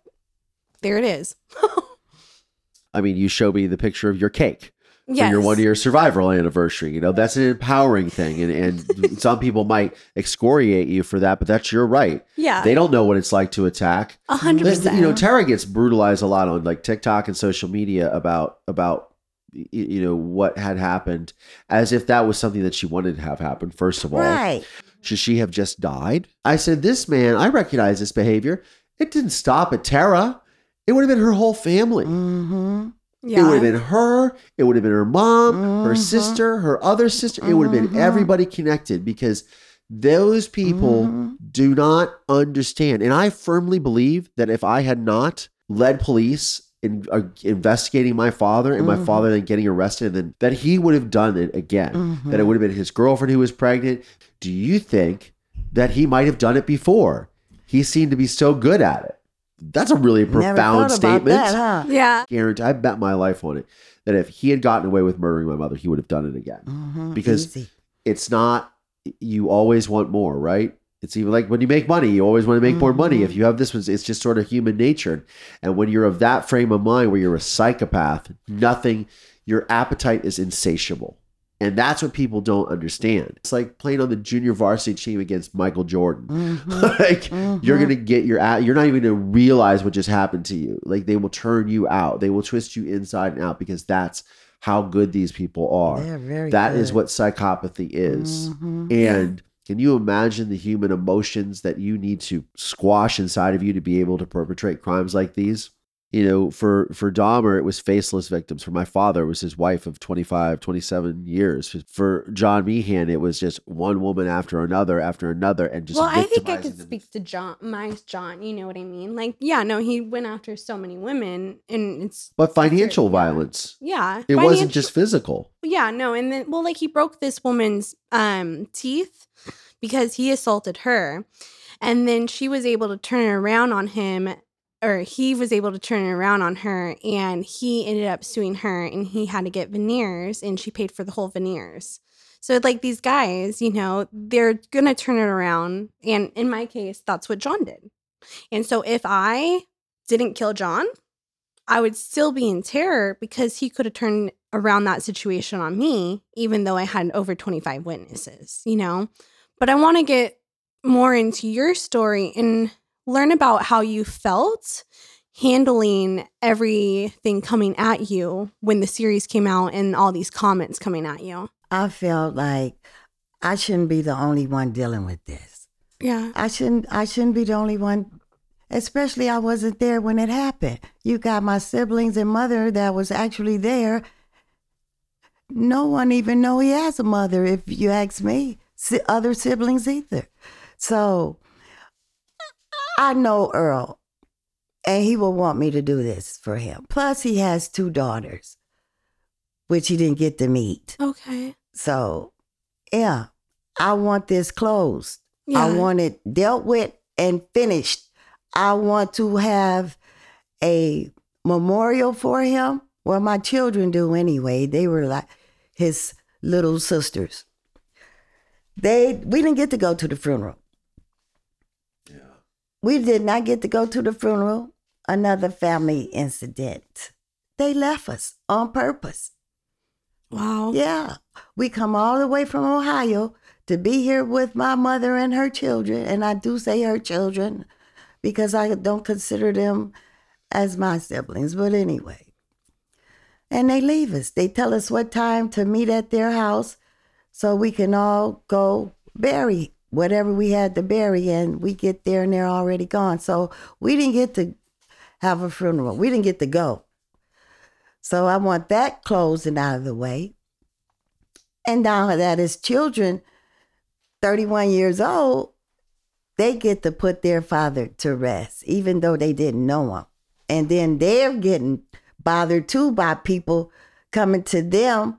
there it is. i mean you show me the picture of your cake for yes. your one year survival anniversary you know that's an empowering thing and, and some people might excoriate you for that but that's your right Yeah. they don't know what it's like to attack A hundred percent. you know terra gets brutalized a lot on like tiktok and social media about about you know what had happened as if that was something that she wanted to have happen first of all Right. Should she have just died i said this man i recognize this behavior it didn't stop at terra it would have been her whole family Mm-hmm. it would have been her it would have been her mom her Mhm. sister her other sister it would have been Mhm. everybody connected because those people Mhm. do not understand. And I firmly believe that if I had not led police in uh, investigating my father and my Mhm. father then getting arrested, and then that he would have done it again. Mhm. That it would have been his girlfriend who was pregnant. Do you think that he might have done it before? He seemed to be so good at it. That's a really Never profound about statement. that, huh? yeah. Guarantee, I bet my life on it that if he had gotten away with murdering my mother, he would have done it again Mhm. Because- Easy. it's not you always want more right it's even like when you make money you always want to make more money if you have this one it's just sort of human nature and when you're of that frame of mind where you're a psychopath nothing your appetite is insatiable and that's what people don't understand it's like playing on the junior varsity team against michael jordan Mhm. like you're Mhm. gonna get your at you're not even gonna realize what just happened to you like they will turn you out they will twist you inside and out because that's how good these people are that is good. what psychopathy is. Mhm. And can you imagine the human emotions that you need to squash inside of you to be able to perpetrate crimes like these? You know, for for Dahmer, it was faceless victims. For my father, it was his wife of 25, 27 years. For John Meehan, it was just one woman after another after another, and just well, I think I could them. speak to John, my John. You know what I mean? Like, yeah, no, he went after so many women, and it's But financial Yeah. violence. yeah, It wasn't just physical. yeah, no, and then well, like he broke this woman's um teeth because he assaulted her, and then she was able to turn it around on him, or he was able to turn it around on her, and he ended up suing her, and he had to get veneers, and she paid for the whole veneers. So like these guys, you know, they're gonna turn it around, and in my case, that's what John did. And so if I didn't kill John, I would still be in terror because he could have turned around that situation on me, even though I had over 25 witnesses, you know? But I want to get more into your story and learn about how you felt handling everything coming at you when the series came out and all these comments coming at you. I felt like I shouldn't be the only one dealing with this. Yeah. I shouldn't I shouldn't be the only one especially I wasn't there when it happened. You got my siblings and mother that was actually there no one even know he has a mother. If you ask me, other siblings either. So I know Errol, and he will want me to do this for him. Plus, he has two daughters, which he didn't get to meet. Okay. So, yeah, I want this closed. Yeah. I want it dealt with and finished. I want to have a memorial for him. Well, my children do anyway. They were like his little sisters. They we didn't get to go to the funeral. We did not get to go to the funeral. Another family incident. They left us on purpose. Wow. Yeah. We come all the way from Ohio to be here with my mother and her children. And I do say her children because I don't consider them as my siblings. But anyway. And they leave us. They tell us what time to meet at their house so we can all go bury whatever we had to bury. And we get there and they're already gone. So we didn't get to have a funeral. We didn't get to go. So I want that closed and out of the way. And now that his children, 31 years old, they get to put their father to rest, even though they didn't know him. And then they're getting bothered too by people coming to them.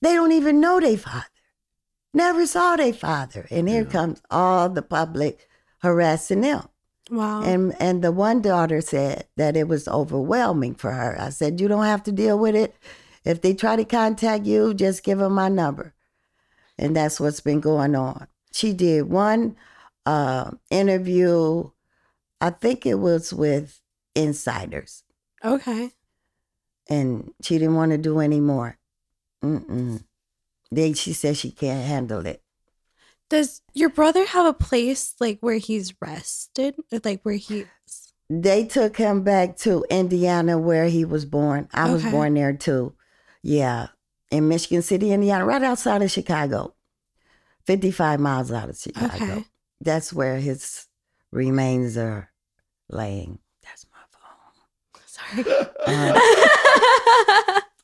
They don't even know their father, never saw their father. And here Yeah. comes all the public harassing them. Wow. And and the one daughter said that it was overwhelming for her. I said, you don't have to deal with it. If they try to contact you, just give them my number. And that's what's been going on. She did one uh, interview. I think it was with insiders, okay. and she didn't want to do any more. Mm-mm. They, she says she can't handle it. Does your brother have a place like where he's rested? Like where he's They took him back to Indiana where he was born. I was born there too. Yeah, in Michigan City, Indiana, right outside of Chicago. 55 miles out of Chicago. Okay. That's where his remains are laying. That's my phone. sorry. Um,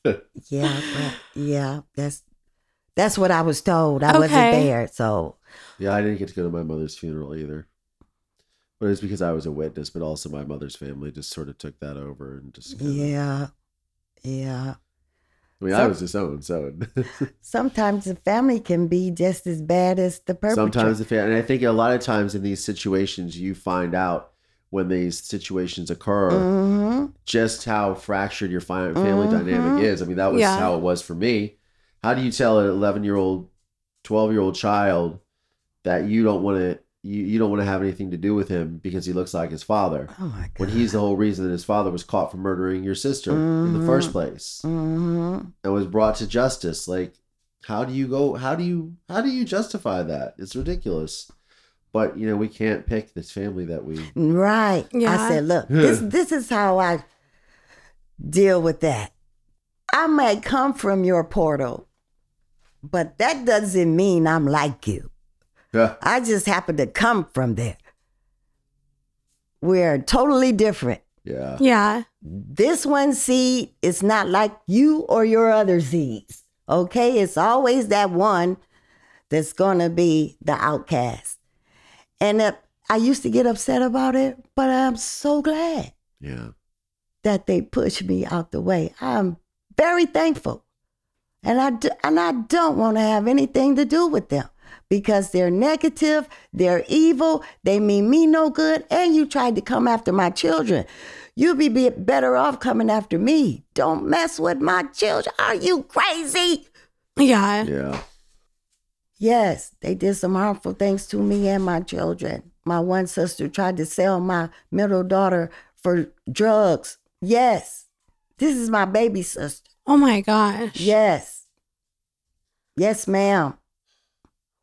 yeah, but yeah, that's that's what I was told. I wasn't there, so Yeah, I didn't get to go to my mother's funeral either. But it's because I was a witness, but also my mother's family just sort of took that over and just. kinda- yeah, yeah. I mean, I was disowned, so. Sometimes the family can be just as bad as the perpetrator. Sometimes the family, and I think a lot of times in these situations, you find out when these situations occur hmm just how fractured your fi- family Mhm. dynamic is. I mean, that was Yeah. how it was for me. How do you tell an 11 year old, 12 year old child that you don't want to you, you don't want to have anything to do with him because he looks like his father Oh my god. when he's the whole reason that his father was caught for murdering your sister in the first Mhm. place hmm and was brought to justice like how do you go how do you how do you justify that it's ridiculous but you know we can't pick this family that we Right. Yeah. I said, look, this this is how I deal with that. I may come from your portal, but that doesn't mean I'm like you. yeah I just happen to come from there. We're totally different. yeah yeah. This one seed is not like you or your other seeds. Okay? It's always that one that's going to be the outcast. And uh, I used to get upset about it, but I'm so glad yeah that they pushed me out the way. I'm very thankful. And I, do, and I don't want to have anything to do with them because they're negative, they're evil, they mean me no good, and you tried to come after my children. You'd be be better off coming after me. Don't mess with my children. Are you crazy? Yeah. yeah Yes, they did some harmful things to me and my children. My one sister tried to sell my middle daughter for drugs. Yes, this is my baby sister. Oh my gosh. Yes. Yes, ma'am.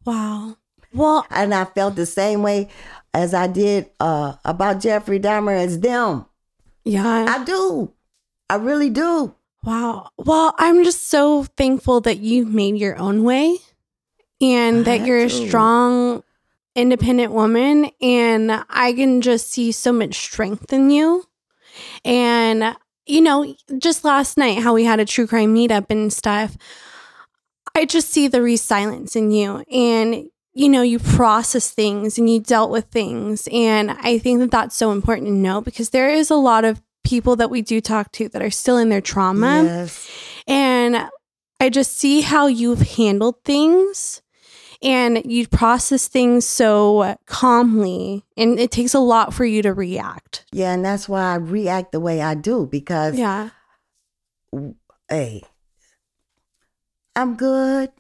Wow. Well, And I felt the same way as I did uh, about Jeffrey Dahmer as them. yeah. I do. I really do. Wow. Well, I'm just so thankful that you made your own way and I that you're a strong, independent woman. And I can just see so much strength in you. And you know, just last night, how we had a true crime meetup and stuff, I just see the resilience in you. And, you know, you process things and you dealt with things. And I think that that's so important to know because there is a lot of people that we do talk to that are still in their trauma. Yes. And I just see how you've handled things and you process things so calmly. And it takes a lot for you to react. Yeah, and that's why I react the way I do because Yeah. hey, I'm good.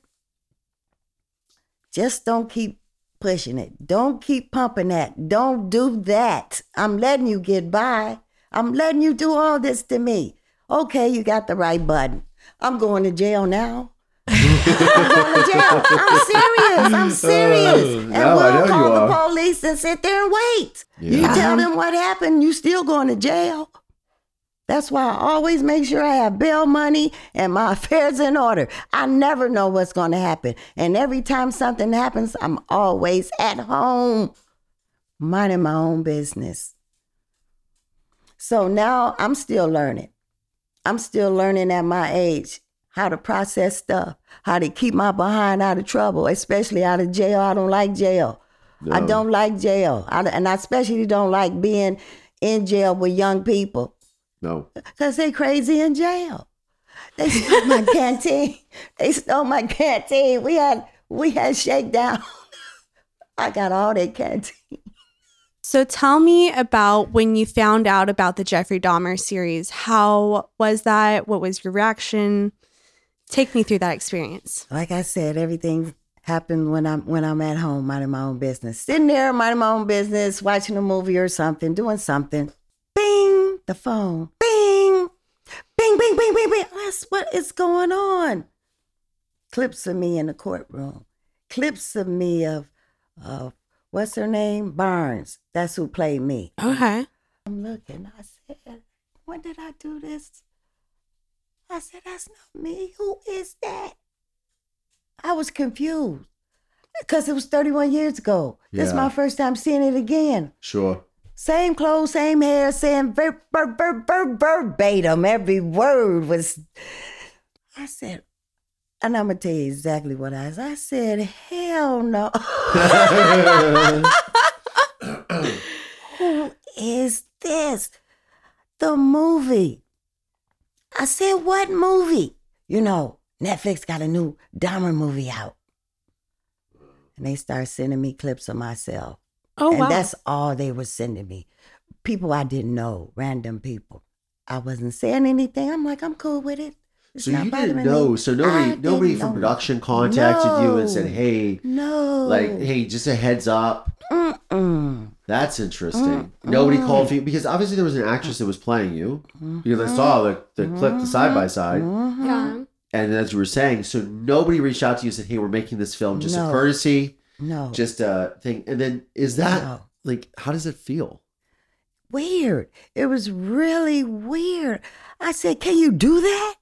Just don't keep pushing it. Don't keep pumping that. Don't do that. I'm letting you get by. I'm letting you do all this to me. Okay, you got the right button. I'm going to jail now. I'm going jail. I'm serious. I'm serious. And now we'll call the are. police and sit there and wait. You tell uh-huh. them what happened, you still going to jail. That's why I always make sure I have bail money and my affairs in order. I never know what's going to happen. And every time something happens, I'm always at home, minding my own business. So now I'm still learning. I'm still learning at my age how to process stuff, how to keep my behind out of trouble, especially out of jail. I don't like jail. I don't like jail. I, and I especially don't like being in jail with young people No. because they crazy in jail. They stole my canteen. They stole my canteen. We had we had shakedown. I got all that canteen. So tell me about when you found out about the Jeffrey Dahmer series. How was that? What was your reaction? Take me through that experience. Like I said, everything happened when I'm when I'm at home, minding my own business. Sitting there, minding my own business, watching a movie or something, doing something. Bing, the phone. Bing, bing, bing, bing, bing, bing. That's what is going on. Clips of me in the courtroom. Clips of me of, of what's her name? Barnes. That's who played me. Okay. I'm looking. I said, when did I do this? I said, that's not me. Who is that? I was confused because it was 31 years ago. This is my first time seeing it again. Sure. Same clothes, same hair, same ver- ver- ver- ver- verbatim. Every word was. I said, and I'm going to tell you exactly what I said. I said, hell no. Who is this? The movie. I said, what movie? You know, Netflix got a new Dahmer movie out. And they start sending me clips of myself. Oh and wow. that's all they were sending me. People I didn't know, random people. I wasn't saying anything. I'm like, I'm cool with it. It's So you didn't know. me. So nobody, I nobody from know. production contacted you and said, No. "Hey, No. like, hey, just a heads up." Mm-mm. That's interesting. Mm, Nobody mm. called for you because obviously there was an actress that was playing you because I saw the, the clip, the side by side, Mhm. yeah. and as you were saying, so nobody reached out to you and said, "Hey, we're making this film, just a courtesy, No. just a thing." And then is that No. like, how does it feel? weird. It was really weird. I said, Can you do that?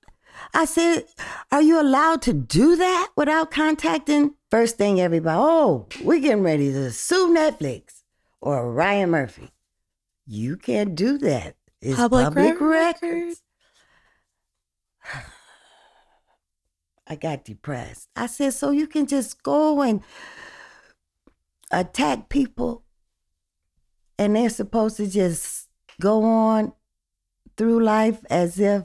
I said, Are you allowed to do that without contacting? First thing, everybody, oh, we're getting ready to sue Netflix or Ryan Murphy. You can't do that. It's Public public, re- records. record. I got depressed. I said, So you can just go and attack people and they're supposed to just go on through life as if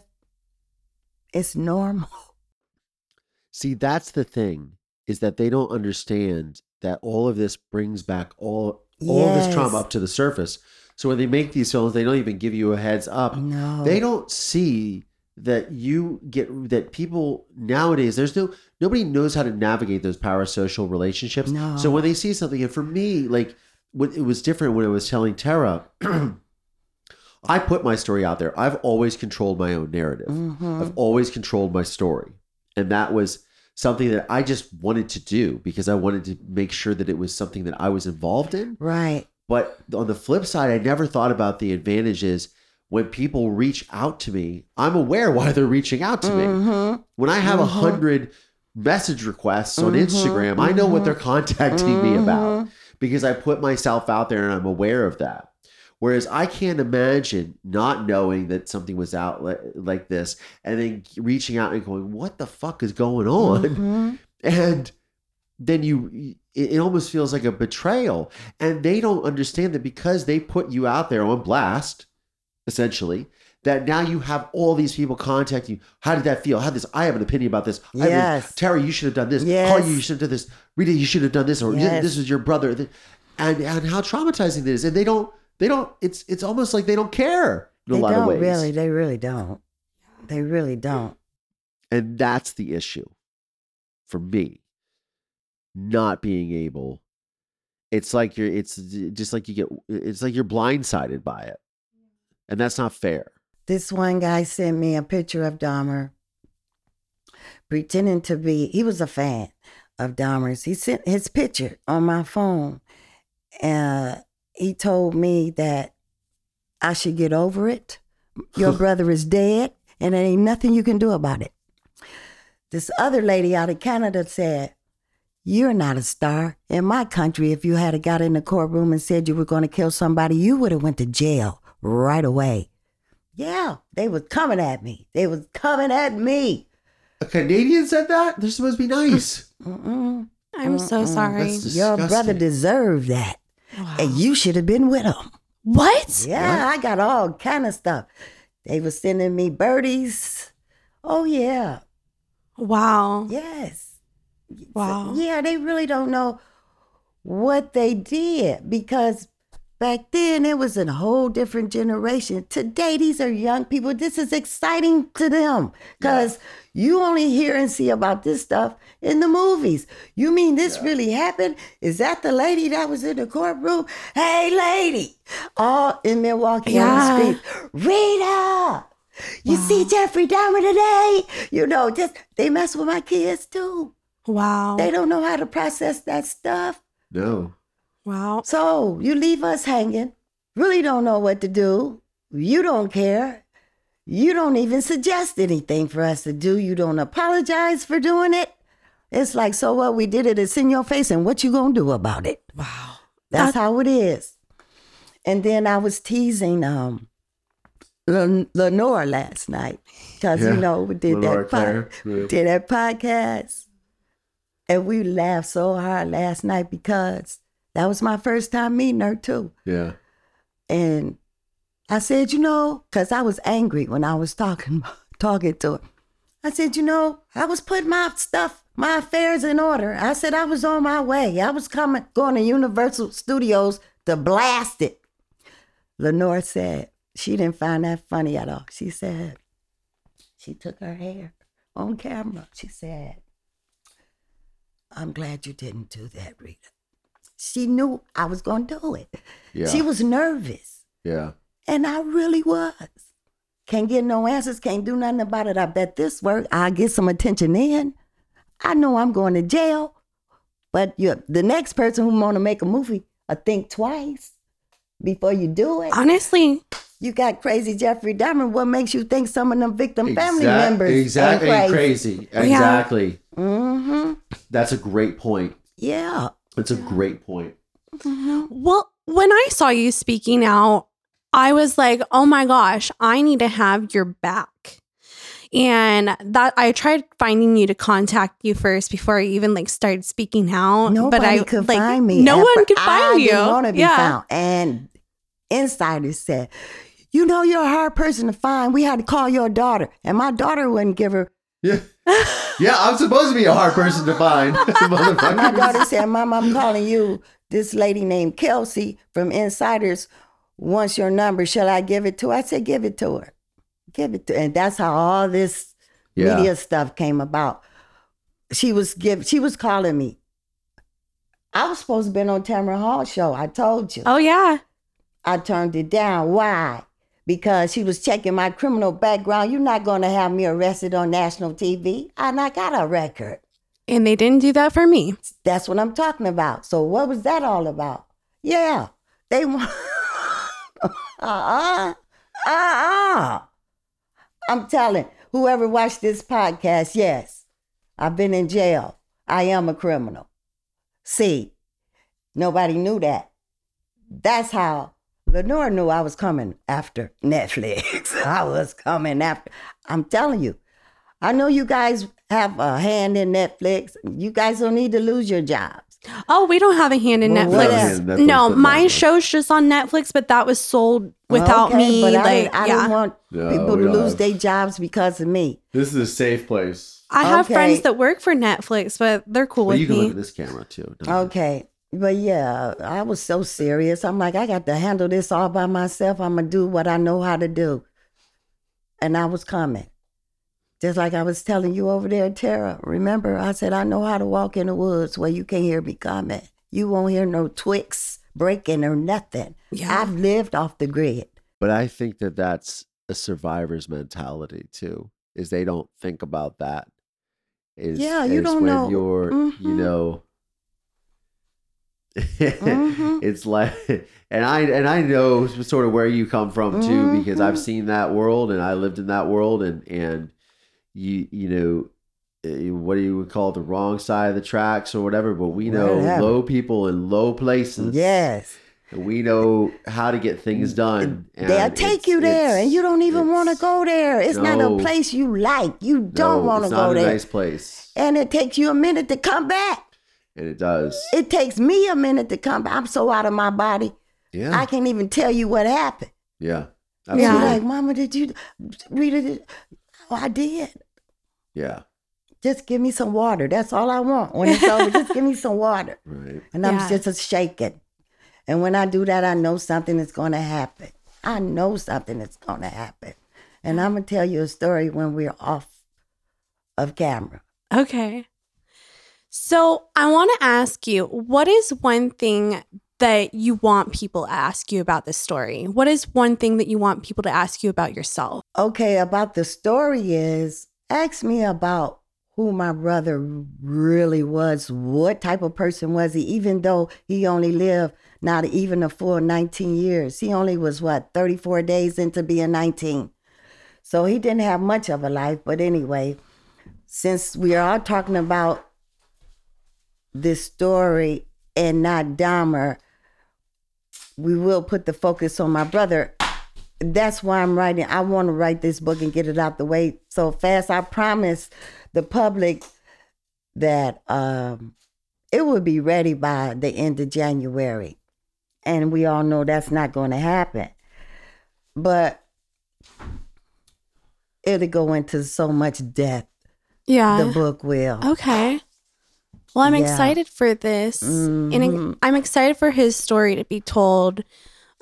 it's normal. See, that's the thing is that they don't understand that all of this brings back all all of this trauma up to the surface. So when they make these films, they don't even give you a heads up. No. They don't see that you get that people nowadays there's no nobody knows how to navigate those parasocial relationships. No. So when they see something, and for me, like when it was different when I was telling Terra, I put my story out there. I've always controlled my own narrative. Mhm. I've always controlled my story. And that was something that I just wanted to do because I wanted to make sure that it was something that I was involved in. Right. But on the flip side, I never thought about the advantages when people reach out to me. I'm aware why they're reaching out to me. Mhm. When I have a Mhm. hundred message requests on Mhm, Instagram, I know what they're contacting me about Mhm. because I put myself out there and I'm aware of that. Whereas I can't imagine not knowing that something was out li- like this and then reaching out and going, what the fuck is going on? Mhm. And then you, it, it almost feels like a betrayal. And they don't understand that because they put you out there on blast, essentially, that now you have all these people contacting you. How did that feel? How did this? I have an opinion about this. I Yes. Terra, you should have done this. Yes. Call you, should have done this. Rita, you should have done this. Or Yes. this is your brother. And and how traumatizing it is. And they don't. They don't. It's it's almost like they don't care in They a lot don't of ways. really. They really don't. They really don't. And that's the issue for me. Not being able. It's like you're. It's just like you get. It's like you're blindsided by it, and that's not fair. This one guy sent me a picture of Dahmer, pretending to be. He was a fan of Dahmer's. He sent his picture on my phone, and he told me that I should get over it. Your brother is dead, and there ain't nothing you can do about it. This other lady out of Canada said, You're not a star. In my country, if you had got in the courtroom and said you were going to kill somebody, you would have went to jail right away. Yeah, they was coming at me. They was coming at me. A Canadian said that they're supposed to be nice. Mm-mm. I'm so sorry. Your brother disgusting. deserved that, and you should have been with them. What? Yeah, I got all kind of stuff. They were sending me birdies. Oh yeah, Wow. yes. Wow. Yeah, they really don't know what they did because back then it was a whole different generation. Today, these are young people. This is exciting to them because you only hear and see about this stuff in the movies. You mean this really happened? Is that the lady that was in the courtroom? Hey, lady! All in Milwaukee Yeah. on the street. Rita! You see Jeffrey Dahmer today? You know, just they mess with my kids too. Wow. They don't know how to process that stuff. No. Wow. So you leave us hanging, really don't know what to do. You don't care. You don't even suggest anything for us to do. You don't apologize for doing it. It's like, so what? We did it. It's in your face, and what you gonna do about it? Wow. That's how it is. And then I was teasing um Len- Lenore last night because Yeah. you know we did Lenore that pod- Claire, yeah. did that podcast, and we laughed so hard last night because that was my first time meeting her too. Yeah. And I said, you know, because I was angry when I was talking talking to her. I said, you know, I was putting my stuff, my affairs in order. I said I was on my way. I was coming, going to Universal Studios to blast it. Lenore said she didn't find that funny at all. She said she took her hair on camera. She said, I'm glad you didn't do that, Rita. She knew I was going to do it. Yeah. She was nervous. Yeah. And I really was. Can't get no answers, can't do nothing about it. I bet this work, I'll get some attention in. I know I'm going to jail, but you, the next person who want to make a movie, I think twice before you do it. Honestly, You got crazy Jeffrey Dahmer. What makes you think some of them victim family members Exactly. ain't Crazy. Yeah. Exactly. Mm-hmm. That's a great point. Yeah. That's a great point. Mm-hmm. well, when I saw you speaking out, I was like, oh my gosh, I need to have your back. And that I tried finding you to contact you first before I even like started speaking out. Nobody but I could like, find me. No one fir- could I find you. didn't want to be yeah. found. And insiders said, "You know, you're a hard person to find. We had to call your daughter, and my daughter wouldn't give her." Yeah. Yeah, I'm supposed to be a hard person to find. My daughter said, "Mom, I'm calling you. This lady named Kelsey from Insiders wants your number. Shall I give it to her?" I said, "Give it to her. Give it to." And that's how all this Yeah. media stuff came about. She was give. She was calling me. I was supposed to been on Tamron Hall show. I told you. Oh yeah. I turned it down. Why? Because she was checking my criminal background. You're not going to have me arrested on national TV. And I got a record. And they didn't do that for me. That's what I'm talking about. So what was that all about? Yeah, they want. uh-uh. Uh-uh. I'm telling whoever watched this podcast, yes, I've been in jail. I am a criminal. See, nobody knew that. That's how Lenore knew I was coming after Netflix. I was coming after. I'm telling you, I know you guys have a hand in Netflix. You guys don't need to lose your jobs. Oh, we don't have a hand in Well, what Netflix. else? Netflix, no, my not- show's just on Netflix, but that was sold without Okay, me. but I, like, didn't, I yeah. didn't want No, people to lose their jobs because of me. This is a safe place. I have Okay. friends that work for Netflix, but they're cool Well, with you can look at this camera too. Okay. But yeah, I was so serious. I'm like, I got to handle this all by myself. I'm going to do what I know how to do. And I was coming. Just like I was telling you over there, Terra. Remember, I said, I know how to walk in the woods where you can't hear me coming. You won't hear no twigs breaking or nothing. Yeah. I've lived off the grid. But I think that that's a survivor's mentality too. Is they don't think about that. Is Yeah, you is don't when know. You're, you Mhm. know. Mhm. it's like and i and i know sort of where you come from too because i've seen that world and i lived in that world and and you you know eh, what do you would call it, the wrong side of the tracks or whatever but we know low people in low places Yes. we know how to get things done and They'll take you there and you don't even want to go there. It's not a place you like. You don't no, want to it's go not a there. nice place And it takes you a minute to come back. And it does It takes me a minute to come back. I'm so out of my body. yeah I can't even tell you what happened. yeah You're Yeah. absolutely. like, Mama, did you read it? Oh, I did. yeah Just give me some water. That's all I want. When it's over, just give me some water. right And I'm Yeah. just a shaking. And when I do that, I know something is going to happen. I know something is going to happen. And I'm going to tell you a story when we're off of camera. Okay. So I want to ask you, what is one thing that you want people to ask you about this story? What is one thing that you want people to ask you about yourself? Okay, about the story is ask me about who my brother really was. What type of person was he? Even though he only lived not even a full 19 years, he only was what, 34 days into being 19. So he didn't have much of a life. But anyway, since we are all talking about this story and not Dahmer, we will put the focus on my brother that's why I'm writing. I want to write this book and get it out the way so fast. I promise the public that um, it will be ready by the end of January. And we all know that's not going to happen. But it'll go into so much depth. Yeah. The book will. Okay. Well, I'm Yeah. excited for this. And Mhm. I'm excited for his story to be told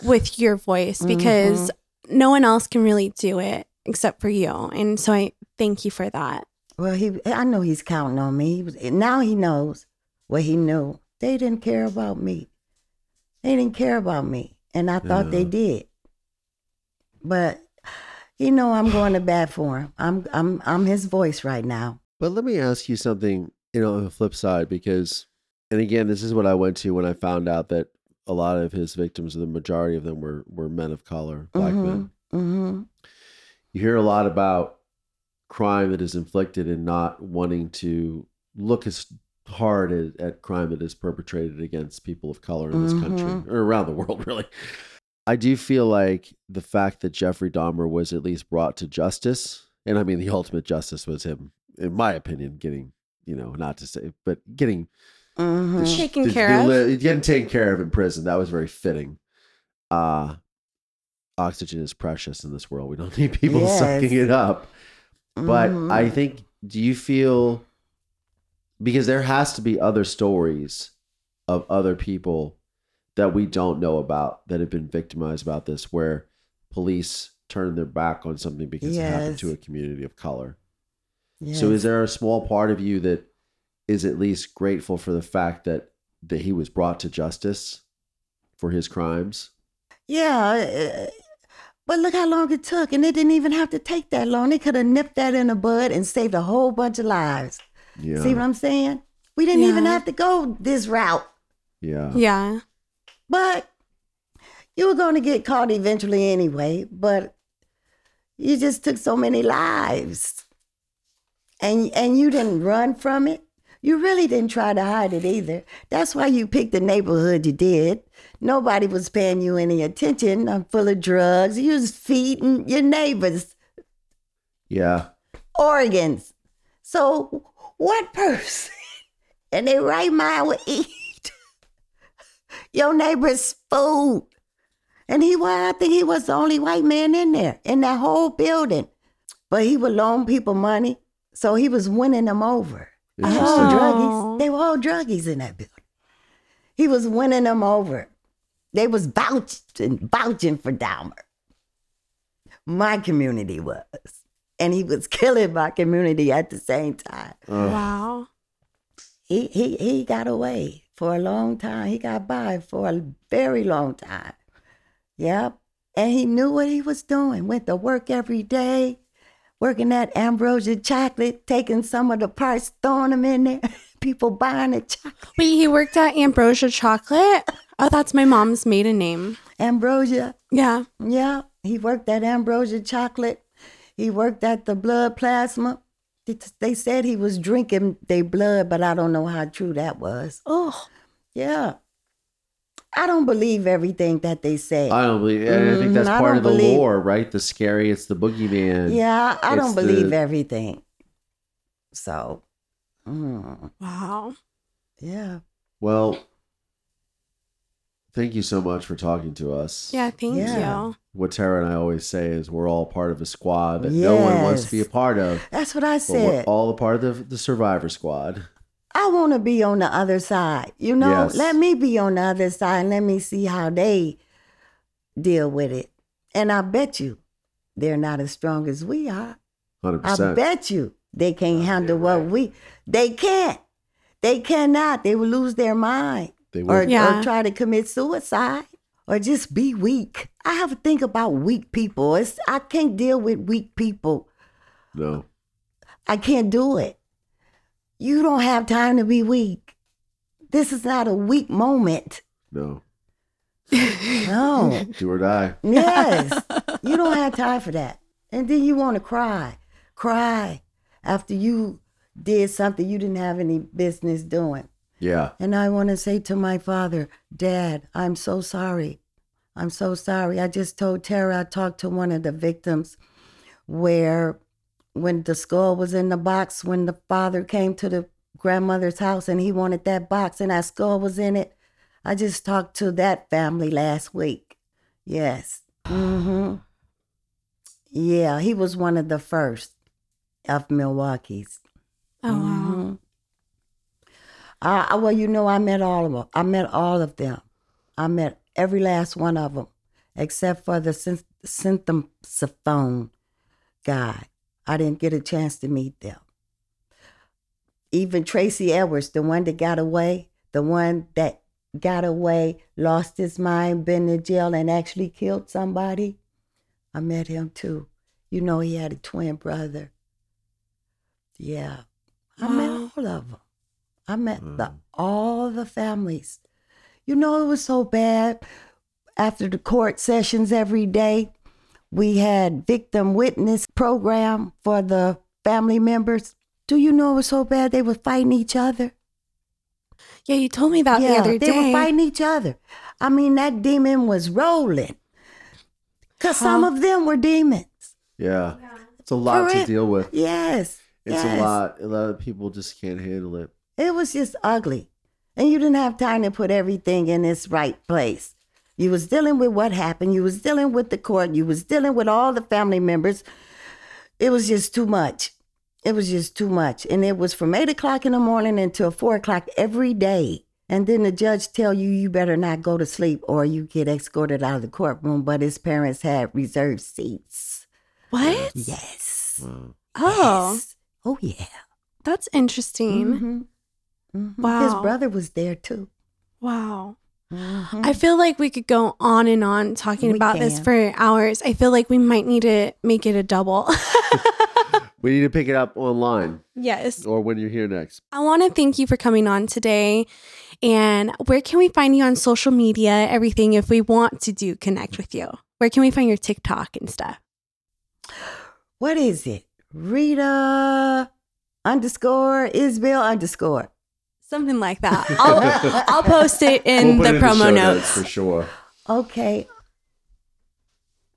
with your voice because no one else can really do it except for you. And so I thank you for that. Well, he I know he's counting on me. He was, now he knows what he knew. They didn't care about me. They didn't care about me, and I thought they did. But you know, I'm going to bat for him. I'm I'm I'm his voice right now. But let me ask you something, you know, on the flip side, because, and again, this is what I went to when I found out that a lot of his victims, the majority of them were were men of color, black men. hmm You hear a lot about crime that is inflicted and not wanting to look as hard at, at crime that is perpetrated against people of color in this country Mhm. or around the world, really. I do feel like the fact that Jeffrey Dahmer was at least brought to justice, and I mean, the ultimate justice was him, in my opinion, getting, you know, not to say, but getting hmm the Taken the- care the of. li- getting taken care of in prison. That was very fitting. Uh oxygen is precious in this world. We don't need people Yes. sucking it up. But Mhm. I think, do you feel because there has to be other stories of other people that we don't know about that have been victimized about this, where police turn their back on something because it happened to a community of color. Yes. So is there a small part of you that is at least grateful for the fact that that he was brought to justice for his crimes? Yeah, uh, but look how long it took, and it didn't even have to take that long. They could have nipped that in the bud and saved a whole bunch of lives. Yeah. See what I'm saying? We didn't even have to go this route, yeah. Yeah. but you were going to get caught eventually anyway. But you just took so many lives, and and you didn't run from it. You really didn't try to hide it either. That's why you picked the neighborhood you did. Nobody was paying you any attention. I'm full of drugs. You was feeding your neighbors Yeah. organs. So what person in their right mind would eat your neighbor's food? And he was, I think he was the only white man in there, in that whole building. But he would loan people money, so he was winning them over. All Oh. druggies. They were all druggies in that building. He was winning them over. They was vouching, vouching for Dahmer. My community was. And he was killing my community at the same time. Wow. He, he, he got away for a long time. He got by for a very long time. Yep. And he knew what he was doing. Went to work every day, working at Ambrosia Chocolate, taking some of the parts, throwing them in there. People buying the chocolate. Wait, he worked at Ambrosia Chocolate? Oh, that's my mom's maiden name. Ambrosia. Yeah. Yeah. He worked at Ambrosia Chocolate. He worked at the blood plasma. They- They said he was drinking their blood, but I don't know how true that was. Oh, Yeah. I don't believe everything that they say. I don't believe, and I think that's Mm, part of the believe- lore, right? The scary, it's the boogeyman. yeah, I It's don't believe the- everything. So, mm, wow. yeah. Well, thank you so much for talking to us. Yeah, thank Yeah. you. What Terra and I always say is we're all part of a squad that no one wants to be a part of. That's what I But we're said. all a part of the, the Survivor Squad. I want to be on the other side. You know, Yes. let me be on the other side and let me see how they deal with it. And I bet you they're not as strong as we are. 100%. I bet you they can't handle what we. They can't. They cannot. They will lose their mind They or, will. Yeah. or try to commit suicide or just be weak. I have to think about weak people. It's I can't deal with weak people. No. I can't do it. You don't have time to be weak. This is not a weak moment. No. No. Do or die. yes. You don't have time for that. And then you want to cry. Cry after you did something you didn't have any business doing. Yeah. And I want to say to my father, Dad, I'm so sorry. I'm so sorry. I just told Terra I talked to one of the victims where when the skull was in the box, when the father came to the grandmother's house and he wanted that box and that skull was in it. I just talked to that family last week. Yes. Mm-hmm. Yeah, he was one of the first of Milwaukee's. Oh, wow. Mhm. I, well, you know, I met all of them. I met all of them. I met every last one of them, except for the synth- guy. I didn't get a chance to meet them. Even Tracy Edwards, the one that got away, the one that got away, lost his mind, been to jail, and actually killed somebody. I met him too. You know, he had a twin brother. Yeah. I Wow. met all of them. I met the, mm. all the families. You know, it was so bad. After the court sessions every day, we had victim witness program for the family members. Do you know it was so bad they were fighting each other? Yeah, you told me about that the other day. they were fighting each other. I mean, that demon was rolling. Cause some of them were demons. Yeah. It's a lot For to real. deal with. Yes. It's yes. a lot. A lot of people just can't handle it. It was just ugly. And you didn't have time to put everything in its right place. You was dealing with what happened. You was dealing with the court. You was dealing with all the family members. It was just too much. It was just too much. And it was from eight o'clock in the morning until four o'clock every day. And then the judge tell you you better not go to sleep or you get escorted out of the courtroom. But his parents had reserved seats. what? Yes. Oh, Yes. Oh yeah. that's interesting. Mhm. Mhm. Wow. His brother was there too. Wow. Mhm. I feel like we could go on and on talking We about this for hours. I feel like we might need to make it a double. We need to pick it up online yes. or when you're here next. I want to thank you for coming on today. And where can we find you on social media, everything, if we want to do connect with you? Where can we find your TikTok and stuff? What is it? Rita underscore Isbell underscore. Something like that. I'll I'll post it in We'll put the it promo show notes. for sure. Okay.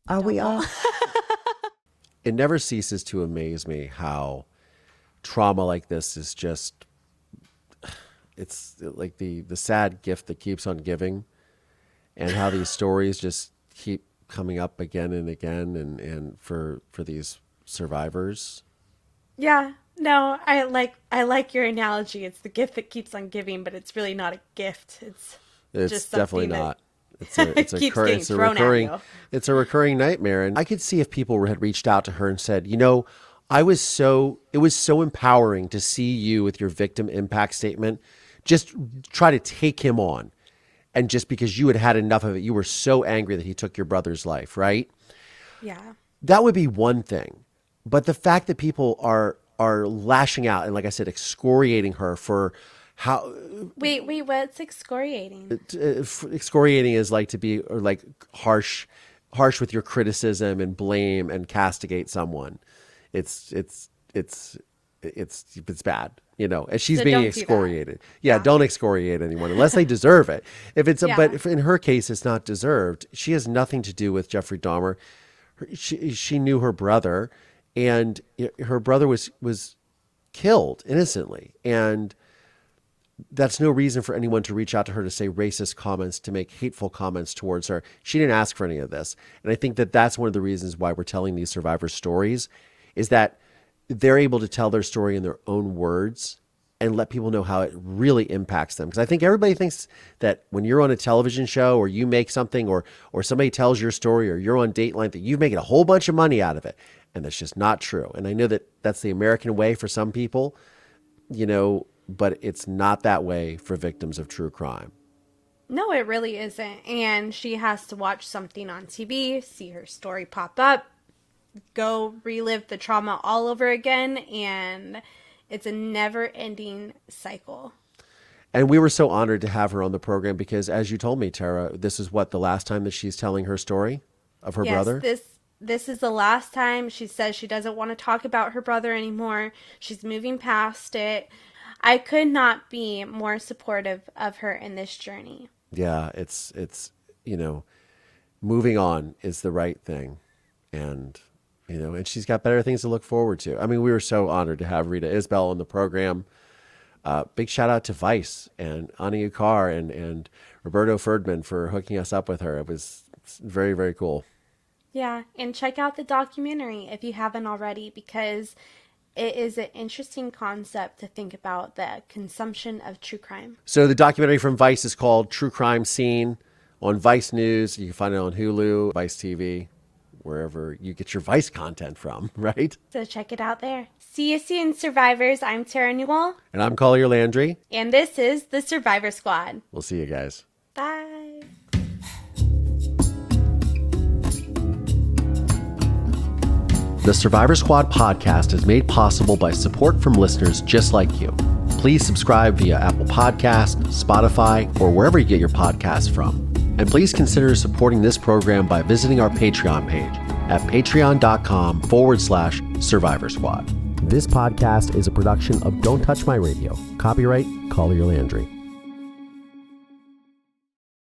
Are we all? It never ceases to amaze me how trauma like this is just it's like the the sad gift that keeps on giving and how these stories just keep coming up again and again and and for for these survivors Yeah. No, I like I like your analogy. It's the gift that keeps on giving, but it's really not a gift. It's It's Just definitely not. It's a, it's a, keeps cur- it's a recurring, it's a recurring nightmare. And I could see if people had reached out to her and said, you know, I was so, it was so empowering to see you with your victim impact statement. Just try to take him on. And just because you had had enough of it, you were so angry that he took your brother's life, right? yeah. That would be one thing. But the fact that people are, are lashing out and, like I said, excoriating her for how Wait, wait, what's excoriating? uh, excoriating is like to be or like harsh harsh with your criticism and blame and castigate someone. It's it's it's it's it's bad you know and she's So being don't do excoriated. Yeah, don't excoriate anyone unless they deserve it. If it's a, Yeah. but if in her case it's not deserved she has nothing to do with jeffrey dahmer. She she knew her brother and her brother was was killed innocently and that's no reason for anyone to reach out to her to say racist comments, to make hateful comments towards her. She didn't ask for any of this. And I think that that's one of the reasons why we're telling these survivor stories is that they're able to tell their story in their own words and let people know how it really impacts them. Because I think everybody thinks that when you're on a television show or you make something or or somebody tells your story or you're on Dateline that you've making a whole bunch of money out of it. And that's just not true. And I know that that's the American way for some people you know, but it's not that way for victims of true crime. No, it really isn't. And she has to watch something on TV, see her story pop up, go relive the trauma all over again, and it's a never ending cycle. And we were so honored to have her on the program because, as you told me, Terra, this is what the last time that she's telling her story of her yes, brother. This this is the last time she says she doesn't want to talk about her brother anymore. She's moving past it. I could not be more supportive of her in this journey. yeah, it's it's you know, moving on is the right thing, and you know, and she's got better things to look forward to. I mean, we were so honored to have Rita Isbell on the program. Uh, big shout out to Vice and Ani Ukar and and Roberto Ferdman for hooking us up with her. It was very very cool. Yeah, and check out the documentary if you haven't already because it is an interesting concept to think about the consumption of true crime. So the documentary from Vice is called True Crime Scene on Vice News. You can find it on Hulu, Vice TV, wherever you get your Vice content from, right? So check it out there. See you soon, survivors. I'm Terra Newell, And I'm Collier Landry. and this is the Survivor Squad. We'll see you guys. Bye. The Survivor Squad podcast is made possible by support from listeners just like you. Please subscribe via Apple Podcast, Spotify, or wherever you get your podcasts from. And please consider supporting this program by visiting our Patreon page at patreon.com forward slash survivor squad. This podcast is a production of Don't Touch My Radio. Copyright Collier Landry.